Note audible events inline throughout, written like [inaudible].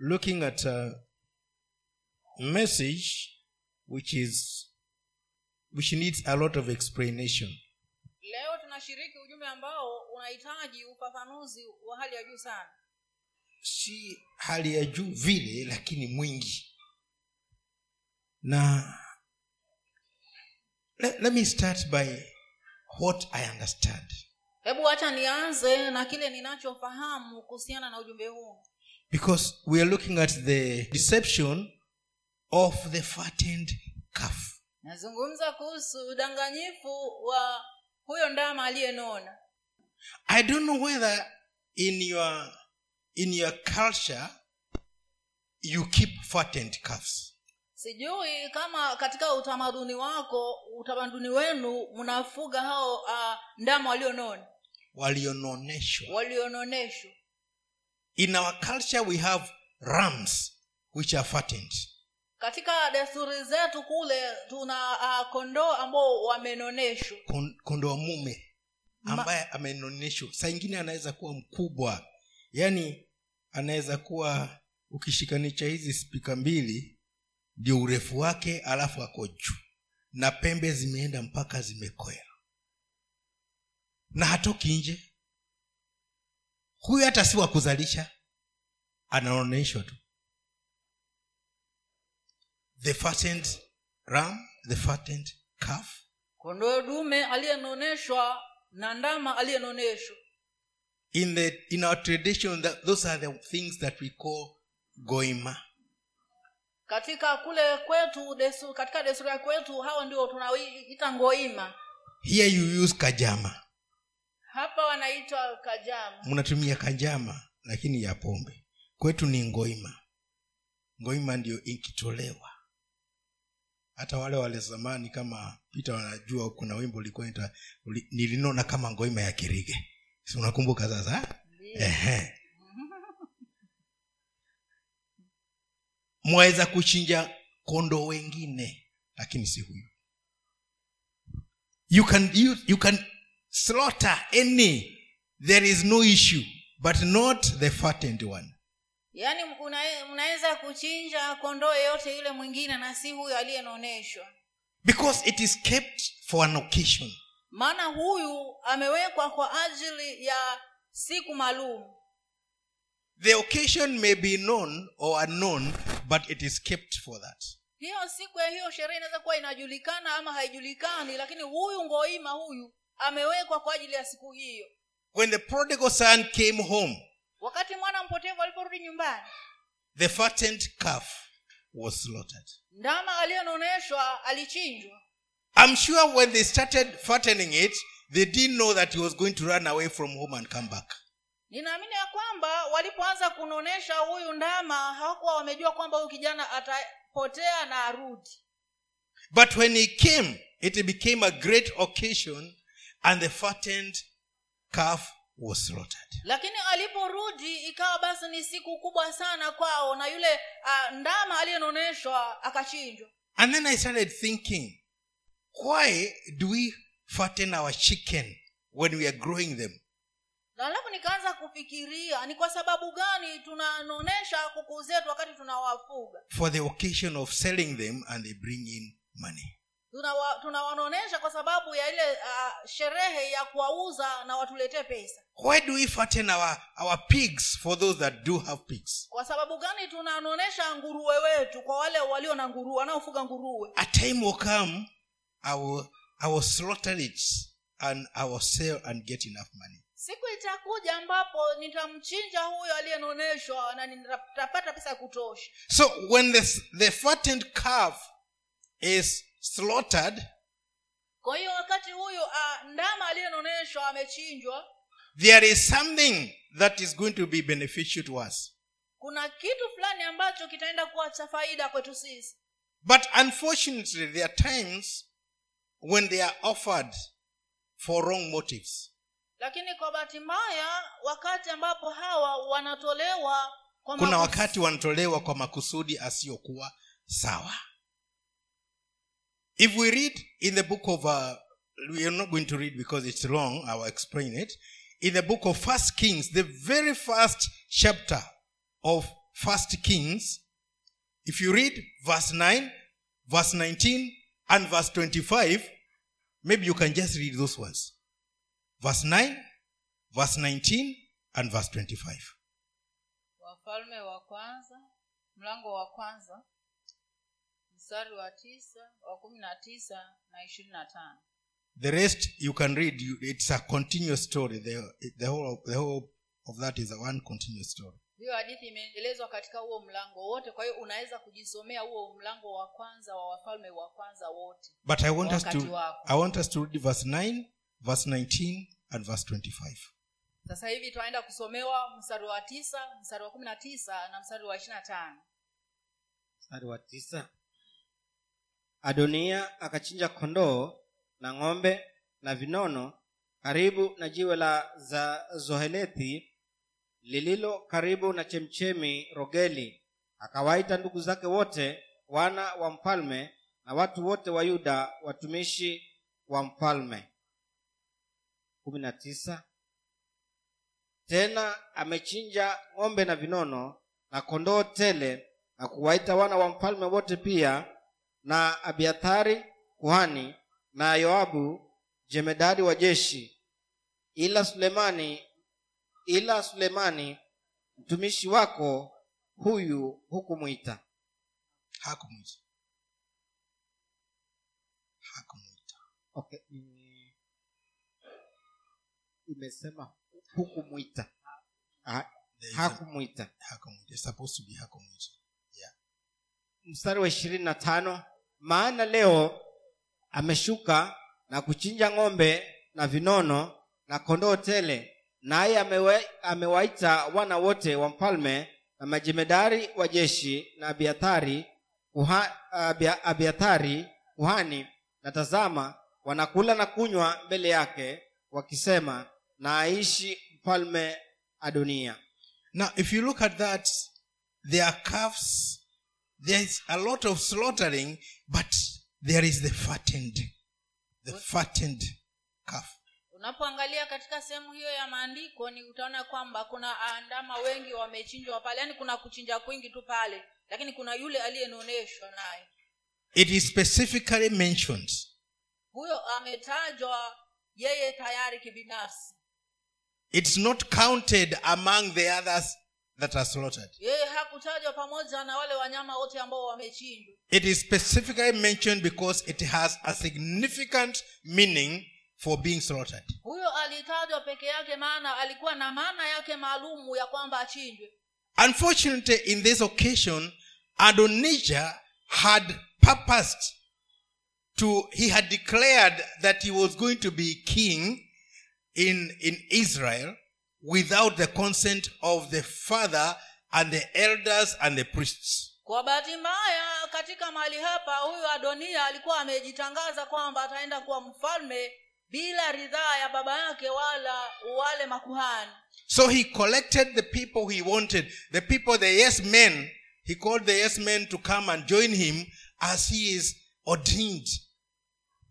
looking at a message which is which needs a lot of explanation. leo tunashiriki ujumbe ambao unahitaji ufafanuzi wa hali ya juu sana Si hali ya juu vile, lakini mwingi. Na let, let me start by what I understand. hebu hacha nianze na kile ninachofahamu kuhusiana na ujumbe huu Because we are looking at the deception of the fattened calf. nazungumza kuhusu udanganyifu wa huyo ndama aliyenona I don't know whether in your in your culture you keep fattened calves. sijui kama katika utamaduni wako utamaduni wenu mnafuga hao uh, ndama walionona Waliononeshwa. waliononeshwa In our culture we have rams which are fattened. katika desturi zetu kule tuna uh, kondoo ambao wamenoneshwa Kon- Kondoo mume ambaye amenoneshwa. Saa ingine anaweza kuwa mkubwa, yaani anaweza kuwa ukishikanisha hizi spika mbili ndio urefu wake, alafu ako juu na pembe zimeenda mpaka zimekoya na hatoki nje. Huyu hata si wa kuzalisha, anaoneshwa tu. The fattened ram, the fattened calf, kondoo dume aliyenoneshwa na ndama aliyenoneshwa. In the in our tradition that those are the things that we call goima. Katika kule kwetu desu, katika desturi ya kwetu hawa ndio tunaita ngoima here you use kajama wanaitwa kajama. Mnatumia kajama lakini ya pombe. Kwetu ni ngoima. Ngoima ndio ikitolewa. Hata wale wale zamani kama pita wanajua kuna wimbo ulikuwa nilinona kama ngoima ya kirige. Si unakumbuka sasa Ehe. mwaweza kuchinja kondo wengine lakini si huyu you can, you, you can slaughter any there is no issue but not the fattened one. Yaani mnaweza kuchinja kondoo yeyote yule mwingine na si huyo aliyenoneshwa. Because it is kept for an occasion. Maana huyu amewekwa kwa ajili ya siku maalum. The occasion may be known or unknown but it is kept for that. Hiyo siku ya hiyo sherehe inaweza kuwa inajulikana ama haijulikani lakini huyu ngoima huyu amewekwa kwa ajili ya siku hiyo. When the prodigal son came home wakati mwana mpotevu aliporudi nyumbani the fattened calf was slaughtered. ndama aliyenoneshwa alichinjwa. I'm sure when they started fattening it they didn't know that he was going to run away from home and come back. Ninaamini ya kwamba walipoanza kunonesha huyu ndama hawakuwa wamejua kwamba huyu kijana atapotea na arudi. But when he came, it became a great occasion, and the fattened calf was slaughtered. lakini aliporudi ikawa basi ni siku kubwa sana kwao na yule uh, ndama aliyenoneshwa akachinjwa And then I started thinking, why do we fatten our chicken when we are growing them? alafu nikaanza kufikiria ni kwa sababu gani tunanonesha kuku zetu wakati tunawafuga For the occasion of selling them, and they bring in money. Tunawa, tunawanonesha kwa sababu ya ile uh, sherehe ya kuwauza na watuletee pesa Why do we fatten our, our pigs for those that do have pigs? kwa sababu gani tunanonesha nguruwe wetu kwa wale walio na nguruwe wanaofuga nguruwe A time will come, I will, I will slaughter it, and I will sell and get enough money. siku itakuja ambapo nitamchinja huyo aliyenoneshwa na nitapata pesa ya kutosha So when the, the fattened calf is slaughtered, kwa hiyo wakati huyu uh, ndama aliyenoneshwa amechinjwa there is something that is going to be beneficial to us. kuna kitu fulani ambacho kitaenda kuwa cha faida kwetu sisi But unfortunately, there are times when they are offered for wrong motives. lakini kwa bahati mbaya wakati ambapo hawa wanatolewa kwa kuna makus- wakati wanatolewa kwa makusudi asiyokuwa sawa if we read in the book of uh, we are not going to read because it's long i will explain it. In the book of first kings the very first chapter of first kings if you read verse 9 verse 19 and verse 25 maybe you can just read those ones. Verse 9 verse 19 and verse 25 wafalme wa kwanza mlango mstari wa tisa wa kumi na tisa na ishirini na tano. The rest you can read you, it's a continuous story. The, the, whole, the whole of that is a one continuous story. Hiyo hadithi imeendelezwa katika huo mlango wote kwa hiyo unaweza kujisomea huo mlango wa kwanza wa wafalme wa kwanza wote but i want us to wako. i want us to read verse 9 verse 19 and verse 25 sasa hivi tunaenda kusomewa mstari wa tisa mstari wa kumi na tisa na mstari wa ishiri na tano. Mstari wa tisa adonia akachinja kondoo na ng'ombe na vinono karibu na jiwe la za zohelethi lililo karibu na chemchemi rogeli. Akawaita ndugu zake wote wana wa mfalme na watu wote wa yuda watumishi wa mfalme. Tena amechinja ng'ombe na vinono na kondoo tele na kuwaita wana wa mfalme wote pia na abiathari kuhani na yoabu jemedari wa jeshi ila sulemani ila sulemani mtumishi wako huyu hukumwita. Hakumwita. Hakumwita. Okay. imesema hukumwita. Hakumwita. Hakumwita. Supposed to be hakumwita. Mstari wa ishirini na tano maana leo ameshuka na kuchinja ng'ombe na vinono na kondoo tele. Naye amewaita wana wote wa mfalme na majemedari wa jeshi na abiathari kuha, kuhani. Na tazama wanakula na kunywa mbele yake wakisema na aishi mfalme adonia Now, if you look at that, there are calves, there is a lot of slaughtering, but there is the fattened, the fattened calf. unapoangalia katika sehemu hiyo ya maandiko ni utaona kwamba kuna andama ndama wengi wamechinjwa pale yaani kuna kuchinja kwingi tu pale lakini kuna yule aliyenoneshwa naye It is specifically mentioned. huyo ametajwa yeye tayari kibinafsi It's not counted among the others that are slaughtered. yeye hakutajwa pamoja na wale wanyama wote ambao wamechinjwa It is specifically mentioned because it has a significant meaning for being slaughtered. huyo alitajwa peke yake maana alikuwa na maana yake maalumu ya kwamba achinjwe Unfortunately, in this occasion, Adonijah had purposed to, he had declared that he was going to be king in, in Israel without the consent of the father and the elders and the priests. kwa bahati mbaya katika mahali hapa huyu adonia alikuwa amejitangaza kwamba ataenda kuwa mfalme bila ridhaa ya baba yake wala wale makuhani So he collected the people he wanted, the people, the yes men. He called the yes men to come and join him as he is ordained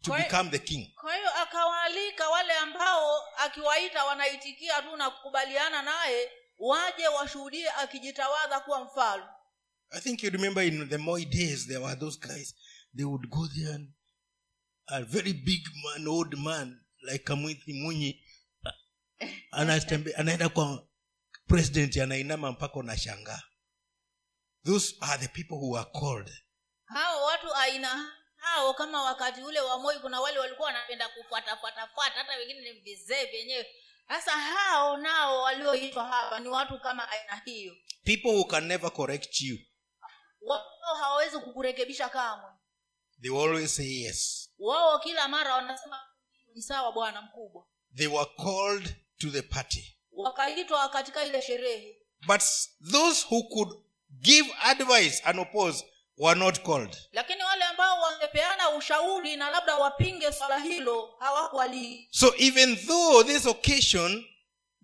to Kwa- become the king. kwa hiyo akawaalika wale ambao akiwaita wanaitikia tu na kukubaliana naye waje washuhudie akijitawadha kuwa mfalme I think you remember in the Moi days, there were those guys, they would go there and a very big man, old man, like Kamwithi Munyi, [laughs] anaenda kwa president anainama mpaka unashangaa. Those are the people who are called. hao watu aina hao kama wakati ule wa moi kuna wale walikuwa wanapenda kufuatafuatafuata hata wengine ni vizee vyenyewe sasa hao nao walioitwa hapa ni watu kama aina hiyo People who can never correct you. wao hawawezi kukurekebisha kamwe They always say yes. wao kila mara wanasema ni sawa bwana mkubwa They were called to the party. wakaitwa katika ile sherehe But those who could give advice and oppose were not called. lakini wale ambao wangepeana ushauri na labda wapinge swala hilo hawakualii So even though this occasion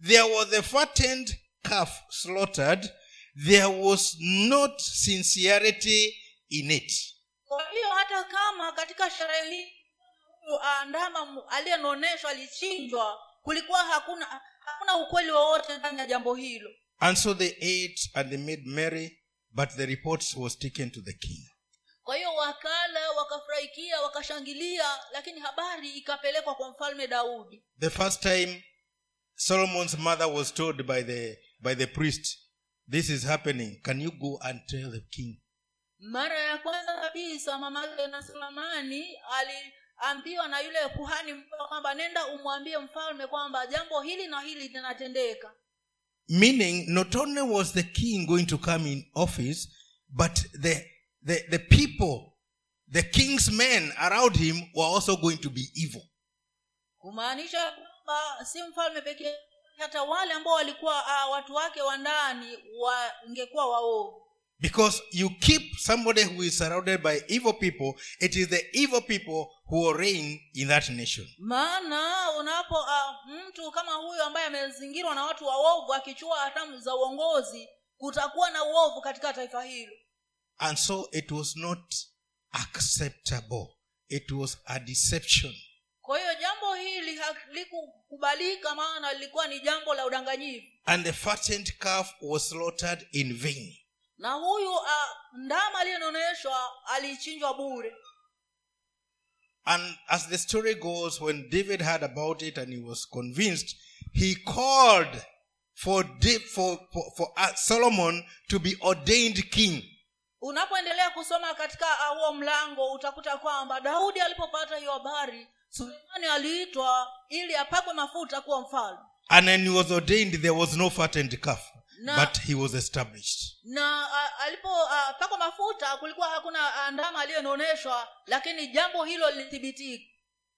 there was a fattened calf slaughtered, there was not sincerity in it. kwa hiyo hata kama katika sherehe hii ndama aliyenoneshwa alichinjwa kulikuwa hakuna hakuna ukweli wowote ndani ya jambo hilo And so they ate and they made merry, but the report was taken to the king. Kwa hiyo wakala wakafurahikia wakashangilia lakini habari ikapelekwa kwa mfalme daudi The first time Solomon's mother was told by the by the priest, This is happening. Can you go and tell the king? mara ya kwanza kabisa mamake na sulamani aliambiwa na yule kuhani kwamba nenda umwambie mfalme kwamba jambo hili na hili linatendeka Meaning, not only was the king going to come in office, but the the, the people, the king's men around him were also going to be evil. kumaanisha kwamba si mfalme pekee hata wale ambao walikuwa uh, watu wake wa ndani wangekuwa waovu Because you keep somebody who is surrounded by evil people, it is the evil people who will reign in that nation. maana unapo uh, mtu kama huyo ambaye amezingirwa na watu waovu akichua hatamu za uongozi kutakuwa na uovu katika taifa hilo And so it was not acceptable. It was a deception. kwa hiyo jambo hili halikukubalika maana lilikuwa ni jambo la udanganyifu And the fattened calf was slaughtered in vain. na huyu ndama aliyenoneshwa alichinjwa bure And as the story goes, when David heard about it and he was convinced, he called for, Da- for, for, for uh, Solomon to be ordained king. Unapoendelea kusoma katika uh, huo mlango utakuta kwamba daudi alipopata hiyo habari sulemani aliitwa ili apakwe mafuta kuwa mfalme And when he was ordained, there was no fattened calf, na, but he was established. na alipopakwa mafuta kulikuwa hakuna ndama aliyenoneshwa lakini jambo hilo lilithibitika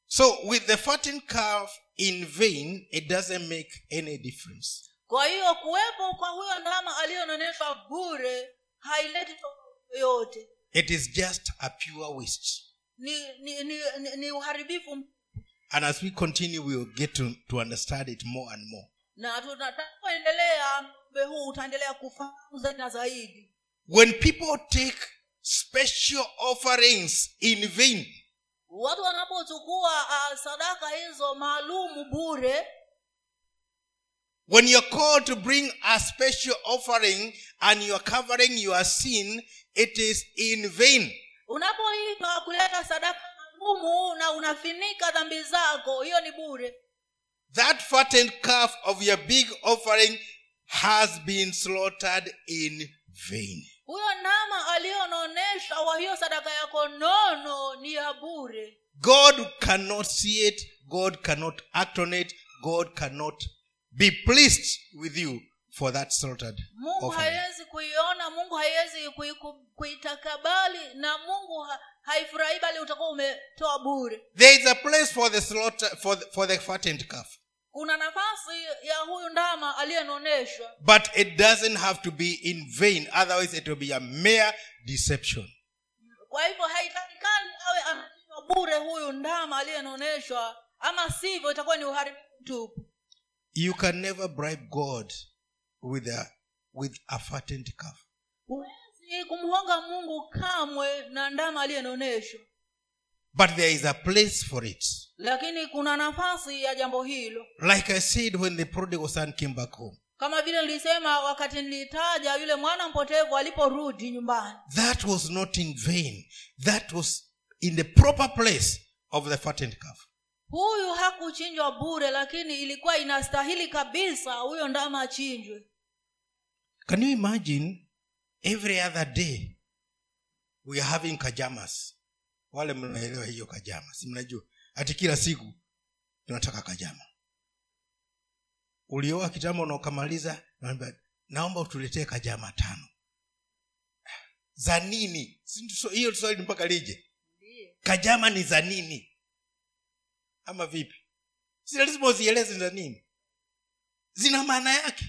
So, with the fattened calf in vain, it doesn't make any difference. kwa hiyo kuwepo kwa huyo ndama aliyononeshwa bure haileti tofauti yoyote It is just a pure waste. ni ni, ni, ni, uharibifu And as we continue, we will get to, to understand it more and more. na tutakapoendelea mbe huu utaendelea kufahamu zaidi na zaidi When people take special offerings in vain, watu wanapochukua uh, sadaka hizo maalumu bure when you're called to bring a special offering and you're covering your sin, it is in vain. unapoitwa kuleta sadaka ngumu na unafinika dhambi zako hiyo ni bure That fattened calf of your big offering has been slaughtered in vain. huyo nama aliyonaonesha wa hiyo sadaka yako nono ni ya bure God cannot see it. God cannot act on it. God cannot be pleased with you for that slaughtered mungu offering. haiwezi kuiona mungu haiwezi kuitakabali na mungu ha, haifurahi bali utakuwa umetoa bure There is a place for the slaughter for the, for the fattened calf, kuna nafasi ya huyu ndama aliyenoneshwa but it doesn't have to be in vain. Otherwise, it will be a mere deception. kwa hivyo haitakikani awe anachinjwa bure huyu ndama aliyenoneshwa ama sivyo itakuwa ni uharibifu tupu You can never bribe God with a with a fattened calf. huwezi kumhonga mungu kamwe na ndama aliyenoneshwa But there is a place for it. lakini kuna nafasi ya jambo hilo Like I said, when the prodigal son came back home, kama vile nilisema wakati nilitaja yule mwana mpotevu aliporudi nyumbani that was not in vain. That was in the proper place of the fattened calf. Huyu hakuchinjwa bure lakini ilikuwa inastahili kabisa huyo ndama achinjwe Can you imagine every other day we are having kajamas? Wale mnaelewa hiyo kajama, si mnajua? hati kila siku tunataka kajama. Ulioa kitambo na ukamaliza, naambia naomba utuletee kajama tano. Za nini? So- Hiyo swali mpaka lije. Kajama ni za nini? Ama vipi? Si lazima uzieleze za nini? Zina maana yake.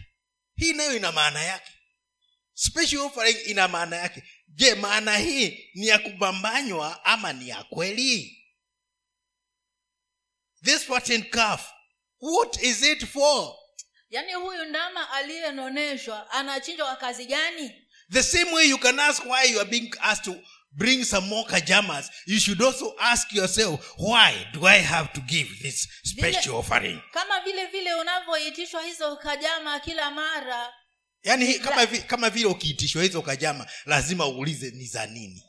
Hii nayo ina maana yake special offering ina maana yake je maana hii ni ya kubambanywa ama ni ya kweli this fattened calf what is it for yaani huyu ndama aliyenoneshwa anachinjwa kwa kazi gani the same way you can ask why you are being asked to bring some more kajamas. You should also ask yourself why do i have to give this special Vile- offering? kama vile vile unavyoitishwa hizo kajama kila mara. Yaani kama, vi, kama vile ukiitishwa hizo kajama lazima uulize ni za nini.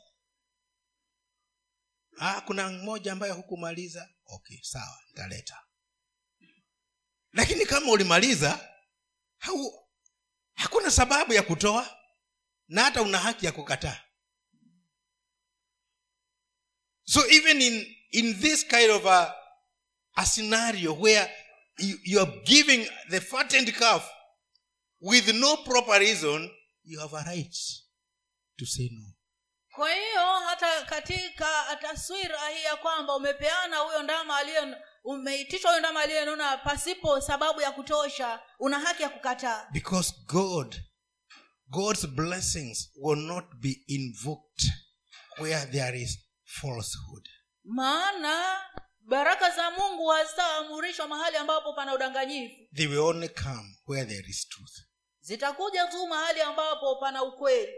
Ah, kuna mmoja ambaye hukumaliza? Okay sawa nitaleta. Lakini kama ulimaliza hau, hakuna sababu ya kutoa na hata una haki ya kukataa so even in, in this kind of a, a scenario where you, you are giving the fattened calf with no proper reason you have a right to say no. Kwa hiyo hata katika taswira hii ya kwamba umepeana huyo ndama aliye umeitishwa huyo ndama aliyenona pasipo sababu ya kutosha una haki ya kukataa. Because god god's blessings will not be invoked where there is falsehood. Maana baraka za mungu hazitaamurishwa mahali ambapo pana udanganyifu. They will only come where there is truth. Zitakuja tu mahali ambapo pana ukweli.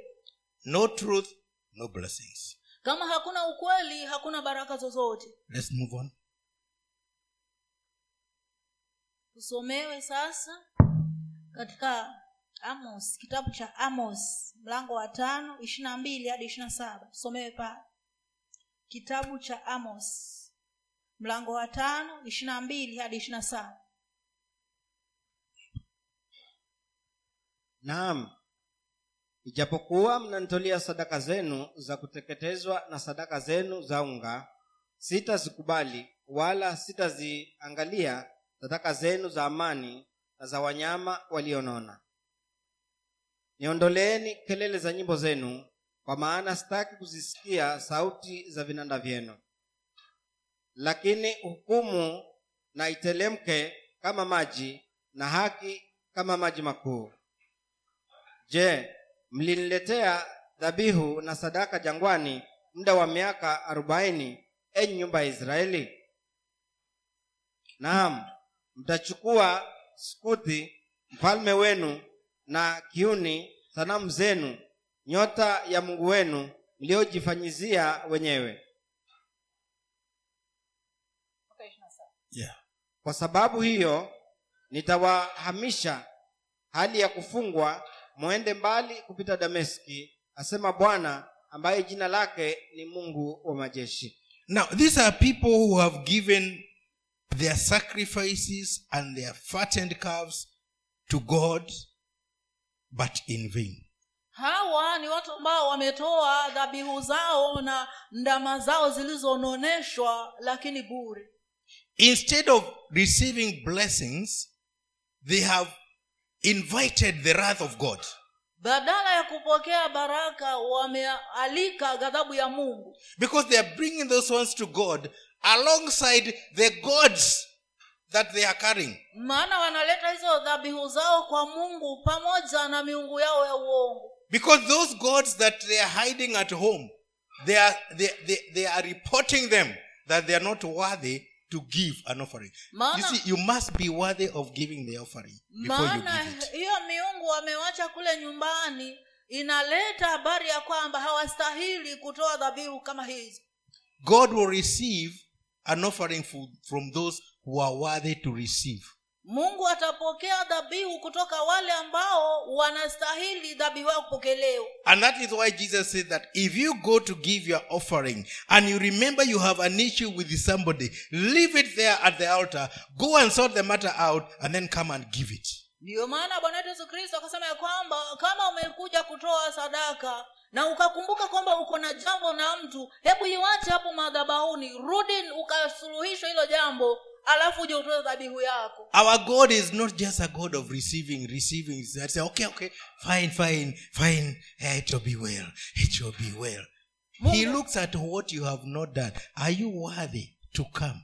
No truth no blessings. Kama hakuna ukweli hakuna baraka zozote. Let's move on. Tusomewe sasa katika amos kitabu cha amos mlango wa tano ishiri na mbili hadi ishiri na saba. Tusomewe pale kitabu cha amos. Mlango wa tano ishirina mbili hadi ishirina saba. Naam. Ijapokuwa mnanitolea sadaka zenu za kuteketezwa na sadaka zenu za unga sitazikubali wala sitaziangalia sadaka zenu za amani na za wanyama walionona. Niondoleeni kelele za nyimbo zenu kwa maana sitaki kuzisikia sauti za vinanda vyenu. Lakini hukumu na itelemke kama maji na haki kama maji makuu. Je mliniletea dhabihu na sadaka jangwani muda wa miaka arobaini enyi nyumba ya israeli? Naam mtachukua skuthi mfalme wenu na kiuni sanamu zenu nyota ya mungu wenu mliojifanyizia wenyewe. Yeah. Kwa sababu hiyo nitawahamisha hali ya kufungwa mwende mbali kupita dameski asema bwana ambaye jina lake ni mungu wa majeshi. Now, these are people who have given their sacrifices and their fattened calves to God, but in vain. Hawa ni watu ambao wametoa dhabihu zao na ndama zao zilizononeshwa lakini bure Instead of receiving blessings, they have invited the wrath of God. badala ya kupokea baraka wamealika ghadhabu ya mungu Because they are bringing those ones to God alongside the gods that they are carrying. maana wanaleta hizo dhabihu zao kwa mungu pamoja na miungu yao ya uongo Because those gods that they are hiding at home, they are, they, they, they are reporting them that they are not worthy to give an offering. You see, you must be worthy of giving the offering before you give it. hiyo miungu wamewacha kule nyumbani inaleta habari ya kwamba hawastahili kutoa dhabihu kama hizi God will receive an offering from those who are worthy to receive. Mungu atapokea dhabihu kutoka wale ambao wanastahili dhabihu yao kupokelewa And that is why Jesus said that if you go to give your offering and you remember you have an issue with somebody, leave it there at the altar, go and sort the matter out, and then come and give it. ndiyo maana bwana wetu yesu kristo akasema ya kwamba kama umekuja kutoa sadaka na ukakumbuka kwamba uko na jambo na mtu hebu iwache hapo madhabahuni rudi ukasuluhisha hilo jambo alafu uje utoe dhabihu yako Our God is not just a God of receiving, receiving. Say, okay, okay, fine, fine, fine. Eh, it will be well. It will be well. He looks at what you have not done. Are you worthy to come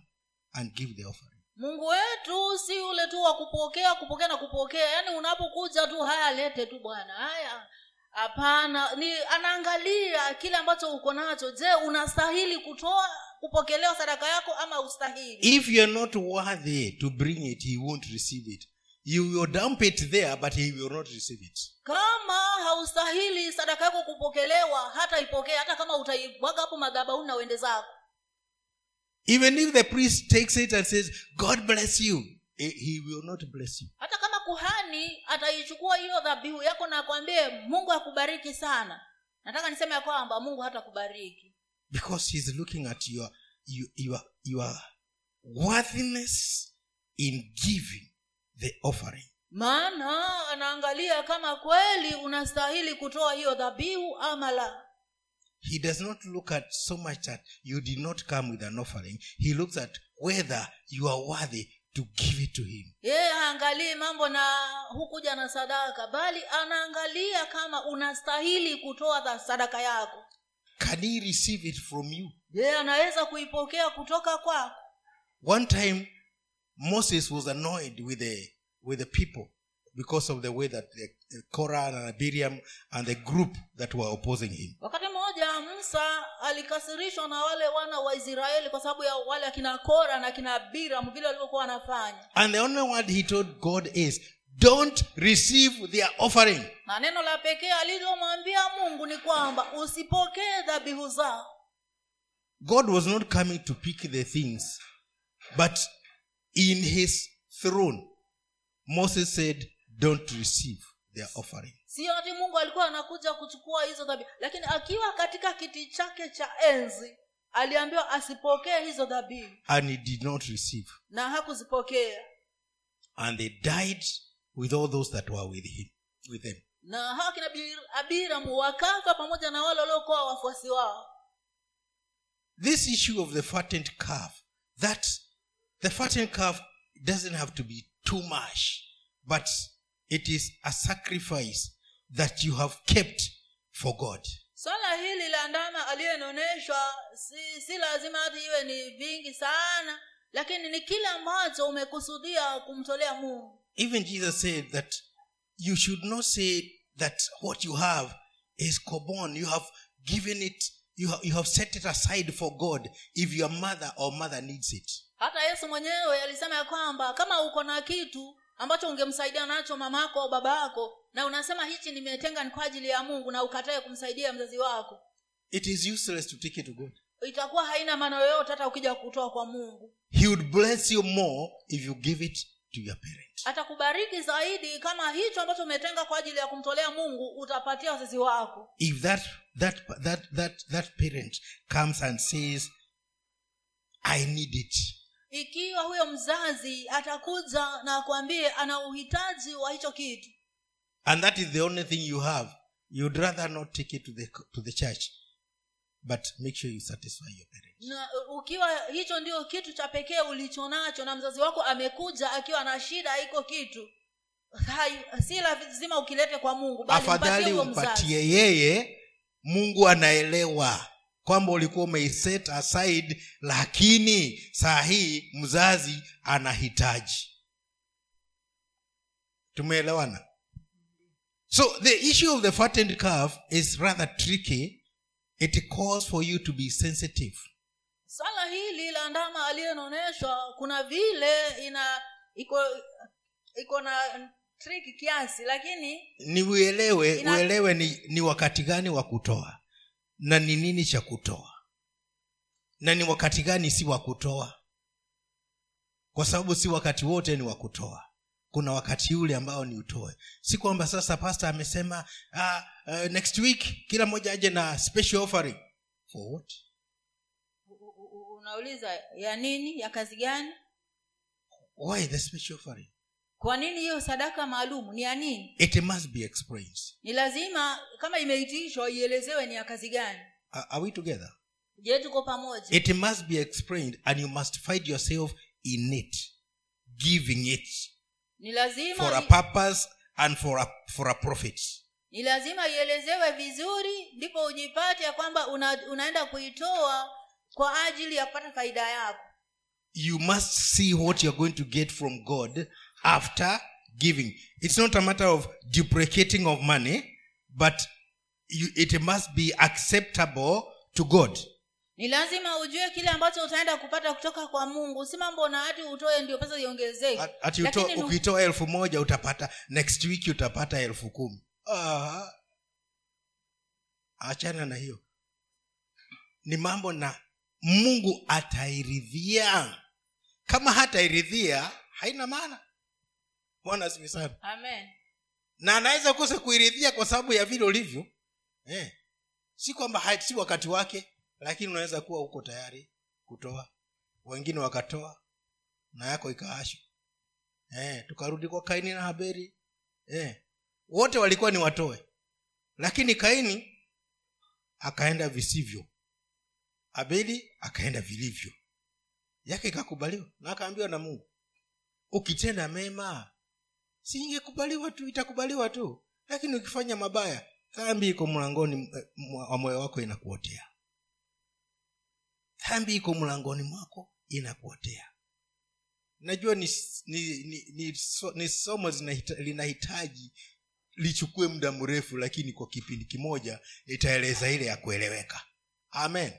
and give the offering? mungu wetu si ule tu wa kupokea kupokea na kupokea yaani unapokuja tu haya lete tu bwana haya hapana ni anaangalia kile ambacho uko nacho je unastahili kutoa kupokelewa sadaka yako ama ustahili If you're not worthy to bring it, He won't receive it. You will dump it there, but He will not receive it. kama haustahili sadaka yako kupokelewa hata ipokee hata kama utaibwaga hapo madhabahuni na uende zako Even if the priest takes it and says, God bless you, He will not bless you. hata kama kuhani ataichukua hiyo dhabihu yako na akwambie mungu akubariki sana nataka niseme ya kwamba mungu hatakubariki because he's looking at your your your, your worthiness in giving the offering. Maana anaangalia kama kweli unastahili kutoa hiyo dhabihu ama la. He does not look at so much that you did not come with an offering. He looks at whether you are worthy to give it to him. Yeye haangalii mambo na hukuja na sadaka bali anaangalia kama unastahili kutoa sadaka yako can he receive it from you. Yeye anaweza kuipokea kutoka kwako. One time moses was annoyed with the with the people because of the way that the, the korah and abiriam and the group that were opposing him. Wakati mmoja musa alikasirishwa na wale wana wa israeli kwa sababu ya wale akina kora na akina biram vile walivyokuwa wanafanya. And the only word he told god is don't receive their offering. Na neno la pekee alilomwambia mungu ni kwamba usipokee dhabihu zao. God was not coming to pick the things but in his throne moses said don't receive their offering. Sio ati mungu alikuwa anakuja kuchukua hizo dhabihu lakini akiwa katika kiti chake cha enzi aliambiwa asipokee hizo dhabihu. And he did not receive. Na hakuzipokea. And they died with all those that were with him with them. Na hawa kina Bir- abiramu wakafa pamoja na wale waliokuwa wafuasi wao. This issue of the fattened calf that the fattened calf doesn't have to be too much but it is a sacrifice that you have kept for god. Swala hili la ndama aliyenoneshwa si, si lazima hati iwe ni vingi sana lakini ni kile ambacho umekusudia kumtolea mungu even jesus said that you should not say that what you have is cobon you have given it you have, you have set it aside for god if your mother or mother needs it. Hata yesu mwenyewe alisema ya kwamba kama uko na kitu ambacho ungemsaidia nacho mamako au baba yako na unasema hichi nimetenga ni kwa ajili ya mungu na ukatae kumsaidia mzazi wako it is useless to take it to god. itakuwa haina maana yoyote hata ukija kutoa kwa mungu. He would bless you more if you give it to your parent atakubariki zaidi kama hicho ambacho umetenga kwa ajili ya kumtolea mungu utapatia wazazi wako. If that that that that that parent comes and says i need it ikiwa huyo mzazi atakuja na akuambie ana uhitaji wa hicho kitu. and that is the only thing you have you'd rather not take it to the to the church but make sure you satisfy your parents na ukiwa hicho ndio kitu cha pekee ulicho nacho na mzazi wako amekuja akiwa na shida iko kitu. Hai, si lazima ukilete kwa mungu afadhali umpatie yeye mungu anaelewa kwamba ulikuwa umeiset aside lakini saa hii mzazi anahitaji. Tumeelewana? So the issue of the fattened calf is rather tricky. It calls for you to be sensitive swala hili la ndama aliyenoneshwa kuna vile ina iko iko na triki kiasi lakini ni uelewe Ina- uelewe ni, ni wakati gani wa kutoa na ni nini cha kutoa. Na ni wakati gani si wa kutoa? Kwa sababu si wakati wote ni wa kutoa. Kuna wakati ule ambao ni utoe. Si kwamba sasa pasta amesema uh, uh, next week kila mmoja aje na special offering. For what unauliza ya nini? Ya kazi gani? Why the special offering? Kwa nini hiyo sadaka maalum? Ni ya nini? It must be explained. Ni lazima kama imeitishwa ielezewe ni ya kazi gani. Are, we together? Je tuko pamoja? It must be explained and you must find yourself in it giving it ni lazima for a purpose and for a, for a profit. ni lazima ielezewe vizuri ndipo ujipate ya kwamba una, unaenda kuitoa kwa ajili ya kupata faida yako. You must see what you're going to get from god after giving. It's not a matter of duplicating of money but you, it must be acceptable to god. Ni lazima ujue kile ambacho utaenda kupata kutoka kwa mungu. Si mambo na hati utoe ndio pesa iongezeke ukitoa elfu moja utapata next week utapata elfu kumi. Ah. achana na hiyo. Ni mambo na mungu atairidhia. Kama hatairidhia haina maana. Bwana asifi sana. Amen. Na anaweza kosa kuiridhia kwa sababu ya vile ulivyo. Eh. si kwamba si wakati wake lakini unaweza kuwa uko tayari kutoa. Wengine wakatoa na yako ikaashwa. Eh, tukarudi kwa kaini na haberi. Eh. wote walikuwa ni watoe. Lakini kaini akaenda visivyo abeli akaenda vilivyo. Yake ikakubaliwa na akaambiwa na mungu ukitenda mema si ingekubaliwa tu itakubaliwa tu. Lakini ukifanya mabaya dhambi iko mlangoni eh, wa moyo wako inakuotea. Dhambi iko mlangoni mwako inakuotea. Najua ni, ni, ni, ni, so, ni somo linahitaji lichukue muda mrefu lakini kwa kipindi kimoja nitaeleza ile ya kueleweka. Amen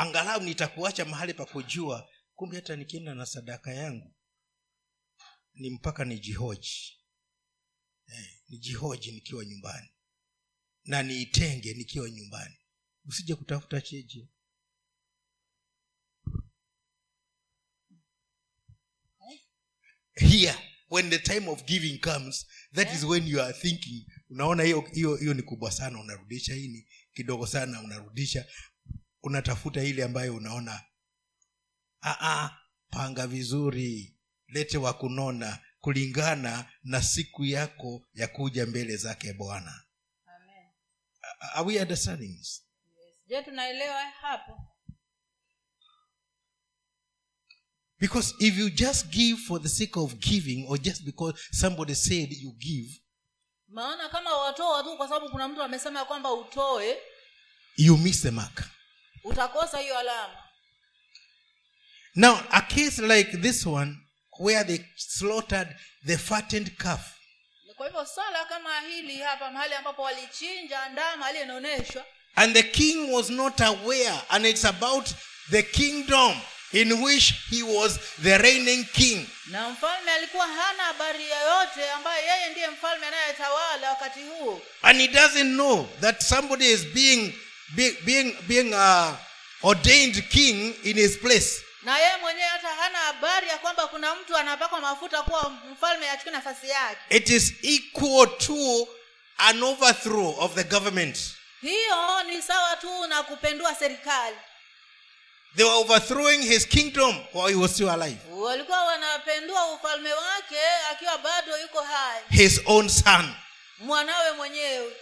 angalau nitakuacha mahali pa kujua kumbe hata nikienda na sadaka yangu ni mpaka nijihoji. Eh, nijihoji nikiwa nyumbani. Na niitenge nikiwa nyumbani. Usije kutafuta cheje here when the time of giving comes that is when you are thinking unaona hiyo hiyo hiyo ni kubwa sana unarudisha hii ni kidogo sana unarudisha unatafuta ile ambayo unaona. Aa, panga vizuri lete wa kunona kulingana na siku yako ya kuja mbele zake bwana. Are we understanding this? yes. je tunaelewa hapo? Because if you just give for the sake of giving or just because somebody said you give maana kama watoa tu kwa sababu kuna mtu amesema kwamba utoe you miss the mark utakosa hiyo alama. Now a case like this one where they slaughtered the fattened calf. Kwa hivyo sala kama hili hapa mahali ambapo walichinja ndama aliyenaonyeshwa and the king was not aware and it's about the kingdom in which he was the reigning king. Na mfalme alikuwa hana habari yoyote ambaye yeye ndiye mfalme anayetawala wakati huo. And he doesn't know that somebody is being be, being being uh, ordained king in his place. Na yeye mwenyewe hata hana habari ya kwamba kuna mtu anapakwa mafuta kuwa mfalme achukue nafasi yake. It is equal to an overthrow of the government. Hiyo ni sawa tu na kupendua serikali. They were overthrowing his kingdom while he was still alive. Walikuwa wanapendua ufalme wake akiwa bado yuko hai. His own son. Mwanawe mwenyewe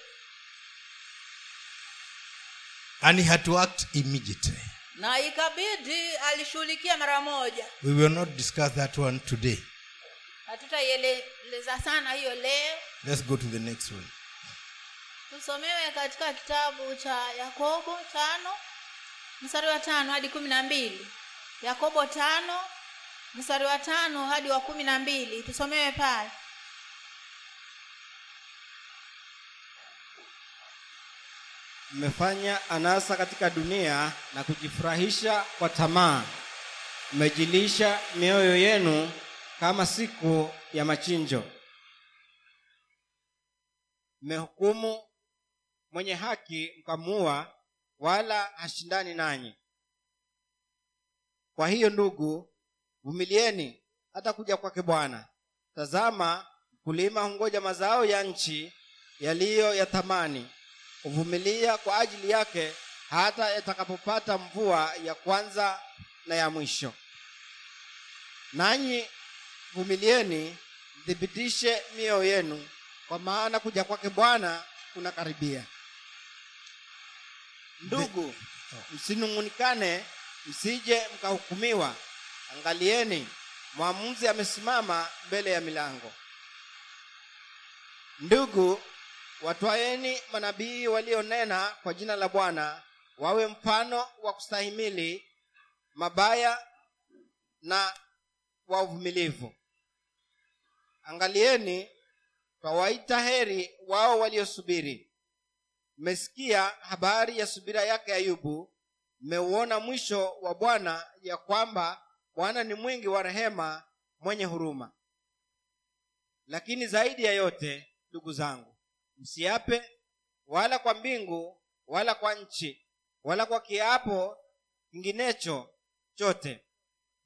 and he had to act immediately. Na ikabidi alishughulikia mara moja. We will not discuss that one today. Hatutaieleza sana hiyo leo. Let's go to the next one. Tusomewe katika kitabu cha yakobo tano mstari wa tano hadi kumi na mbili. Yakobo tano mstari wa tano hadi wa kumi na mbili. Tusomewe pale mmefanya anasa katika dunia na kujifurahisha kwa tamaa. Mmejilisha mioyo yenu kama siku ya machinjo. Mmehukumu mwenye haki mkamuua wala hashindani nanyi. Kwa hiyo ndugu vumilieni hata kuja kwake bwana. Tazama mkulima hungoja mazao ya nchi yaliyo ya thamani huvumilia kwa ajili yake hata yatakapopata mvua ya kwanza na ya mwisho. Nanyi vumilieni mthibitishe mioyo yenu kwa maana kuja kwake bwana kunakaribia. Ndugu msinung'unikane msije mkahukumiwa. Angalieni mwamuzi amesimama mbele ya milango. Ndugu watwaeni manabii walionena kwa jina la bwana wawe mfano wa kustahimili mabaya na wa uvumilivu angalieni twawaita heri wao waliosubiri. Mmesikia habari ya subira yake ayubu. Mmeuona mwisho wa bwana ya kwamba bwana ni mwingi wa rehema mwenye huruma. Lakini zaidi ya yote ndugu zangu msiape wala kwa mbingu wala kwa nchi wala kwa kiapo kinginecho chote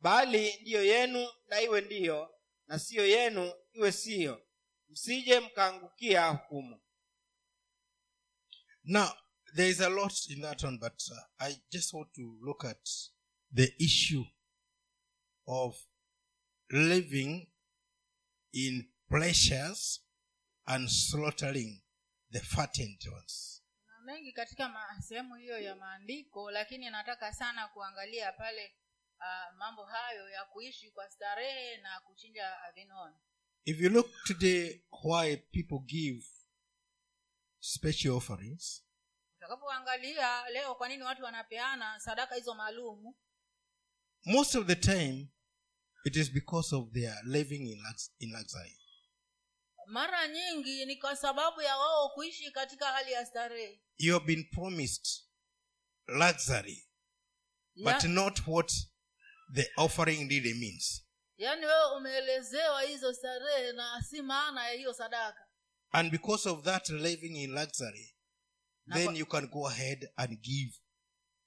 bali ndiyo yenu na iwe ndiyo na siyo yenu iwe siyo. Msije mkaangukia hukumu. Now, there is a lot in that one, but uh, I just want to look at the issue of living in pleasures and slaughtering the fattened ones. mengi katika sehemu hiyo ya maandiko lakini nataka sana kuangalia pale uh, mambo hayo ya kuishi kwa starehe na kuchinja vinono If you look today, why people give special offerings, utakapoangalia leo kwa nini watu wanapeana sadaka hizo maalumu most of the time it is because of their living in, lux- in luxury. Mara nyingi ni kwa sababu ya wao kuishi katika hali ya starehe You have been promised luxury, but not what the offering really means. yaani wewe umeelezewa hizo starehe na si maana ya hiyo sadaka And because of that living in luxury, Na then kwa- you can go ahead and give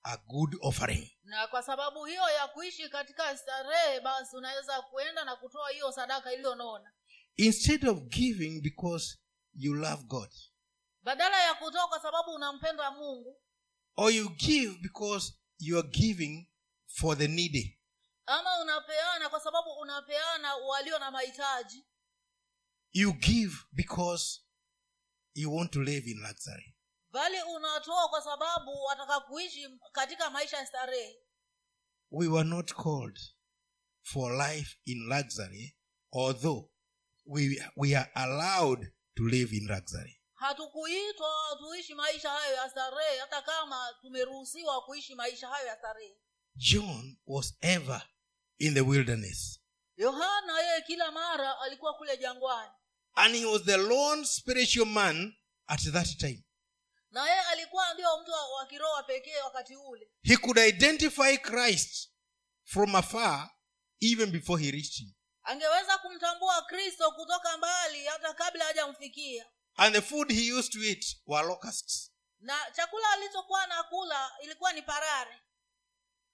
a good offering. na kwa sababu hiyo ya kuishi katika starehe basi unaweza kuenda na kutoa hiyo sadaka iliyonona Instead of giving because you love God, badala ya kutoa kwa sababu unampenda mungu. Or you give because you are giving for the needy, ama unapeana kwa sababu unapeana walio na mahitaji. You give because you want to live in luxury. bali unatoa kwa sababu wataka kuishi katika maisha ya starehe. We were not called for life in luxury, although we, we are allowed to live in luxury. hatukuitwa tuishi maisha hayo ya starehe hata kama tumeruhusiwa kuishi maisha hayo ya starehe John was ever in the wilderness. yohana yeye kila mara alikuwa kule jangwani And he was the lone spiritual man at that time. na yeye alikuwa ndio mtu wa kiroho pekee wakati ule He could identify Christ from afar even before he reached him. Angeweza kumtambua kristo kutoka mbali hata kabla hajamfikia And the food he used to eat were locusts. na chakula alichokuwa anakula ilikuwa ni parare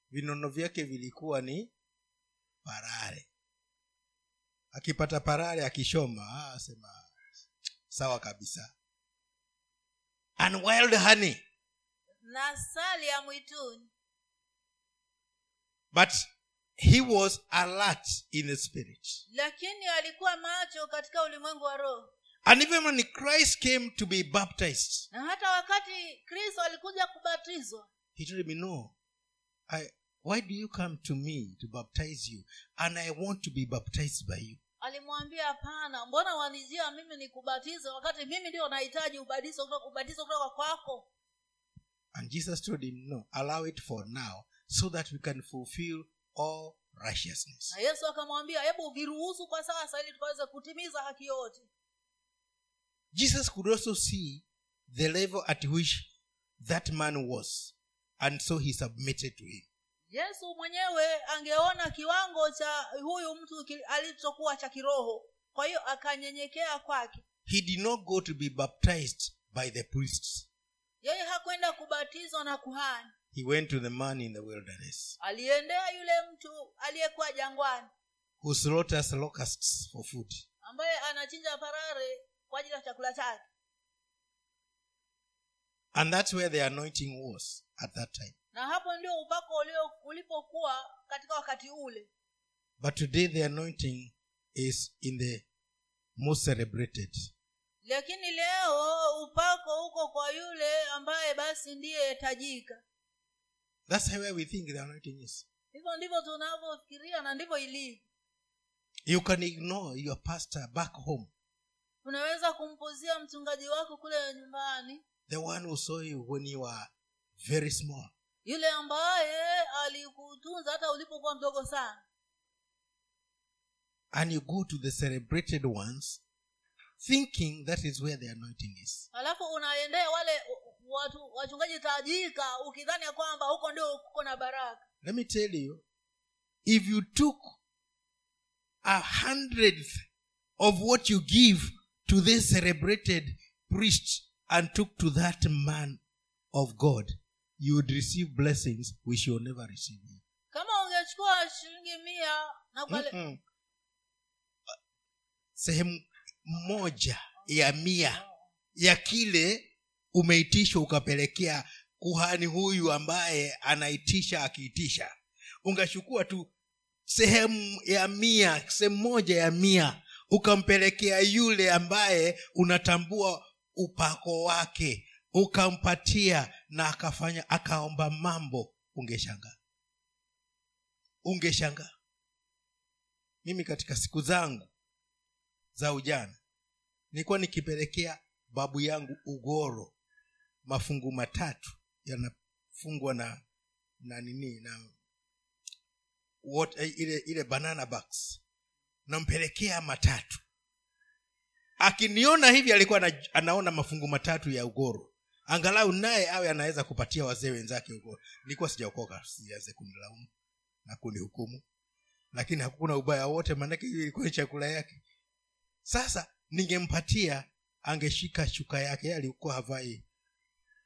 Vinono vyake vilikuwa ni parare. Akipata parare akishoma, ah, asema sawa kabisa. And wild honey. na sali ya mwituni But he was alert in the spirit. lakini alikuwa macho katika ulimwengu wa roho And even when Christ came to be baptized, na hata wakati kristo alikuja kubatizwa he told me, No, I, why do you come to me to baptize you? And I want to be baptized by you. alimwambia hapana mbona wanijia mimi nikubatize wakati mimi ndio nahitaji ubatizo kutoka ubatizo kutoka kwako And Jesus told him, No, allow it for now so that we can fulfill all righteousness. na yesu akamwambia hebu viruhusu kwa sasa ili tukaweze kutimiza haki yote. Jesus could also see the level at which that man was, and so he submitted to him. yesu mwenyewe angeona kiwango cha huyu mtu alichokuwa cha kiroho. Kwa hiyo akanyenyekea kwake. He did not go to be baptized by the priests, yeye hakwenda kubatizwa na kuhani he went to the man in the wilderness aliendea yule mtu aliyekuwa jangwani who slaughters locusts for food. ambaye anachinja parare kwa ajili ya chakula chake And that's where the anointing was at that time. na hapo ndio upako ulipokuwa katika wakati ule But today the anointing is in the most celebrated. lakini leo upako uko kwa yule ambaye basi ndiye tajika That's where we think the anointing is. hivyo ndivyo tunavyofikiria na ndivyo ilivyo You can ignore your pastor back home, unaweza kumpuzia mchungaji wako kule nyumbani the one who saw you when you were very small. yule ambaye alikutunza hata ulipokuwa mdogo sana And you go to the celebrated ones thinking that is where the anointing is. alafu unaendea wale watu wachungaji tajika ukidhani ya kwamba huko ndio kuko na baraka Let me tell you, if you took a hundredth of what you give to this celebrated priest and took to that man of God, you would receive blessings which you'll never receive. kama ungechukua shilingi mia na sehemu moja ya mia ya kile umeitishwa ukapelekea kuhani huyu ambaye anaitisha akiitisha. Ungachukua tu sehemu ya mia sehemu moja ya mia ukampelekea yule ambaye unatambua upako wake ukampatia na akafanya akaomba mambo ungeshangaa. Ungeshangaa. Mimi katika siku zangu za ujana nilikuwa nikipelekea babu yangu ugoro. Mafungu matatu yanafungwa na na nini na what, ile ile banana box. Nampelekea matatu. Akiniona hivi alikuwa ana, anaona mafungu matatu ya ugoro. Angalau naye awe anaweza kupatia wazee wenzake ugoro. Nilikuwa sijaokoka sianze kunilaumu na kunihukumu. Lakini hakuna ubaya wote maanake hiyo ilikuwa chakula yake. Sasa ningempatia angeshika shuka yake alikuwa havai.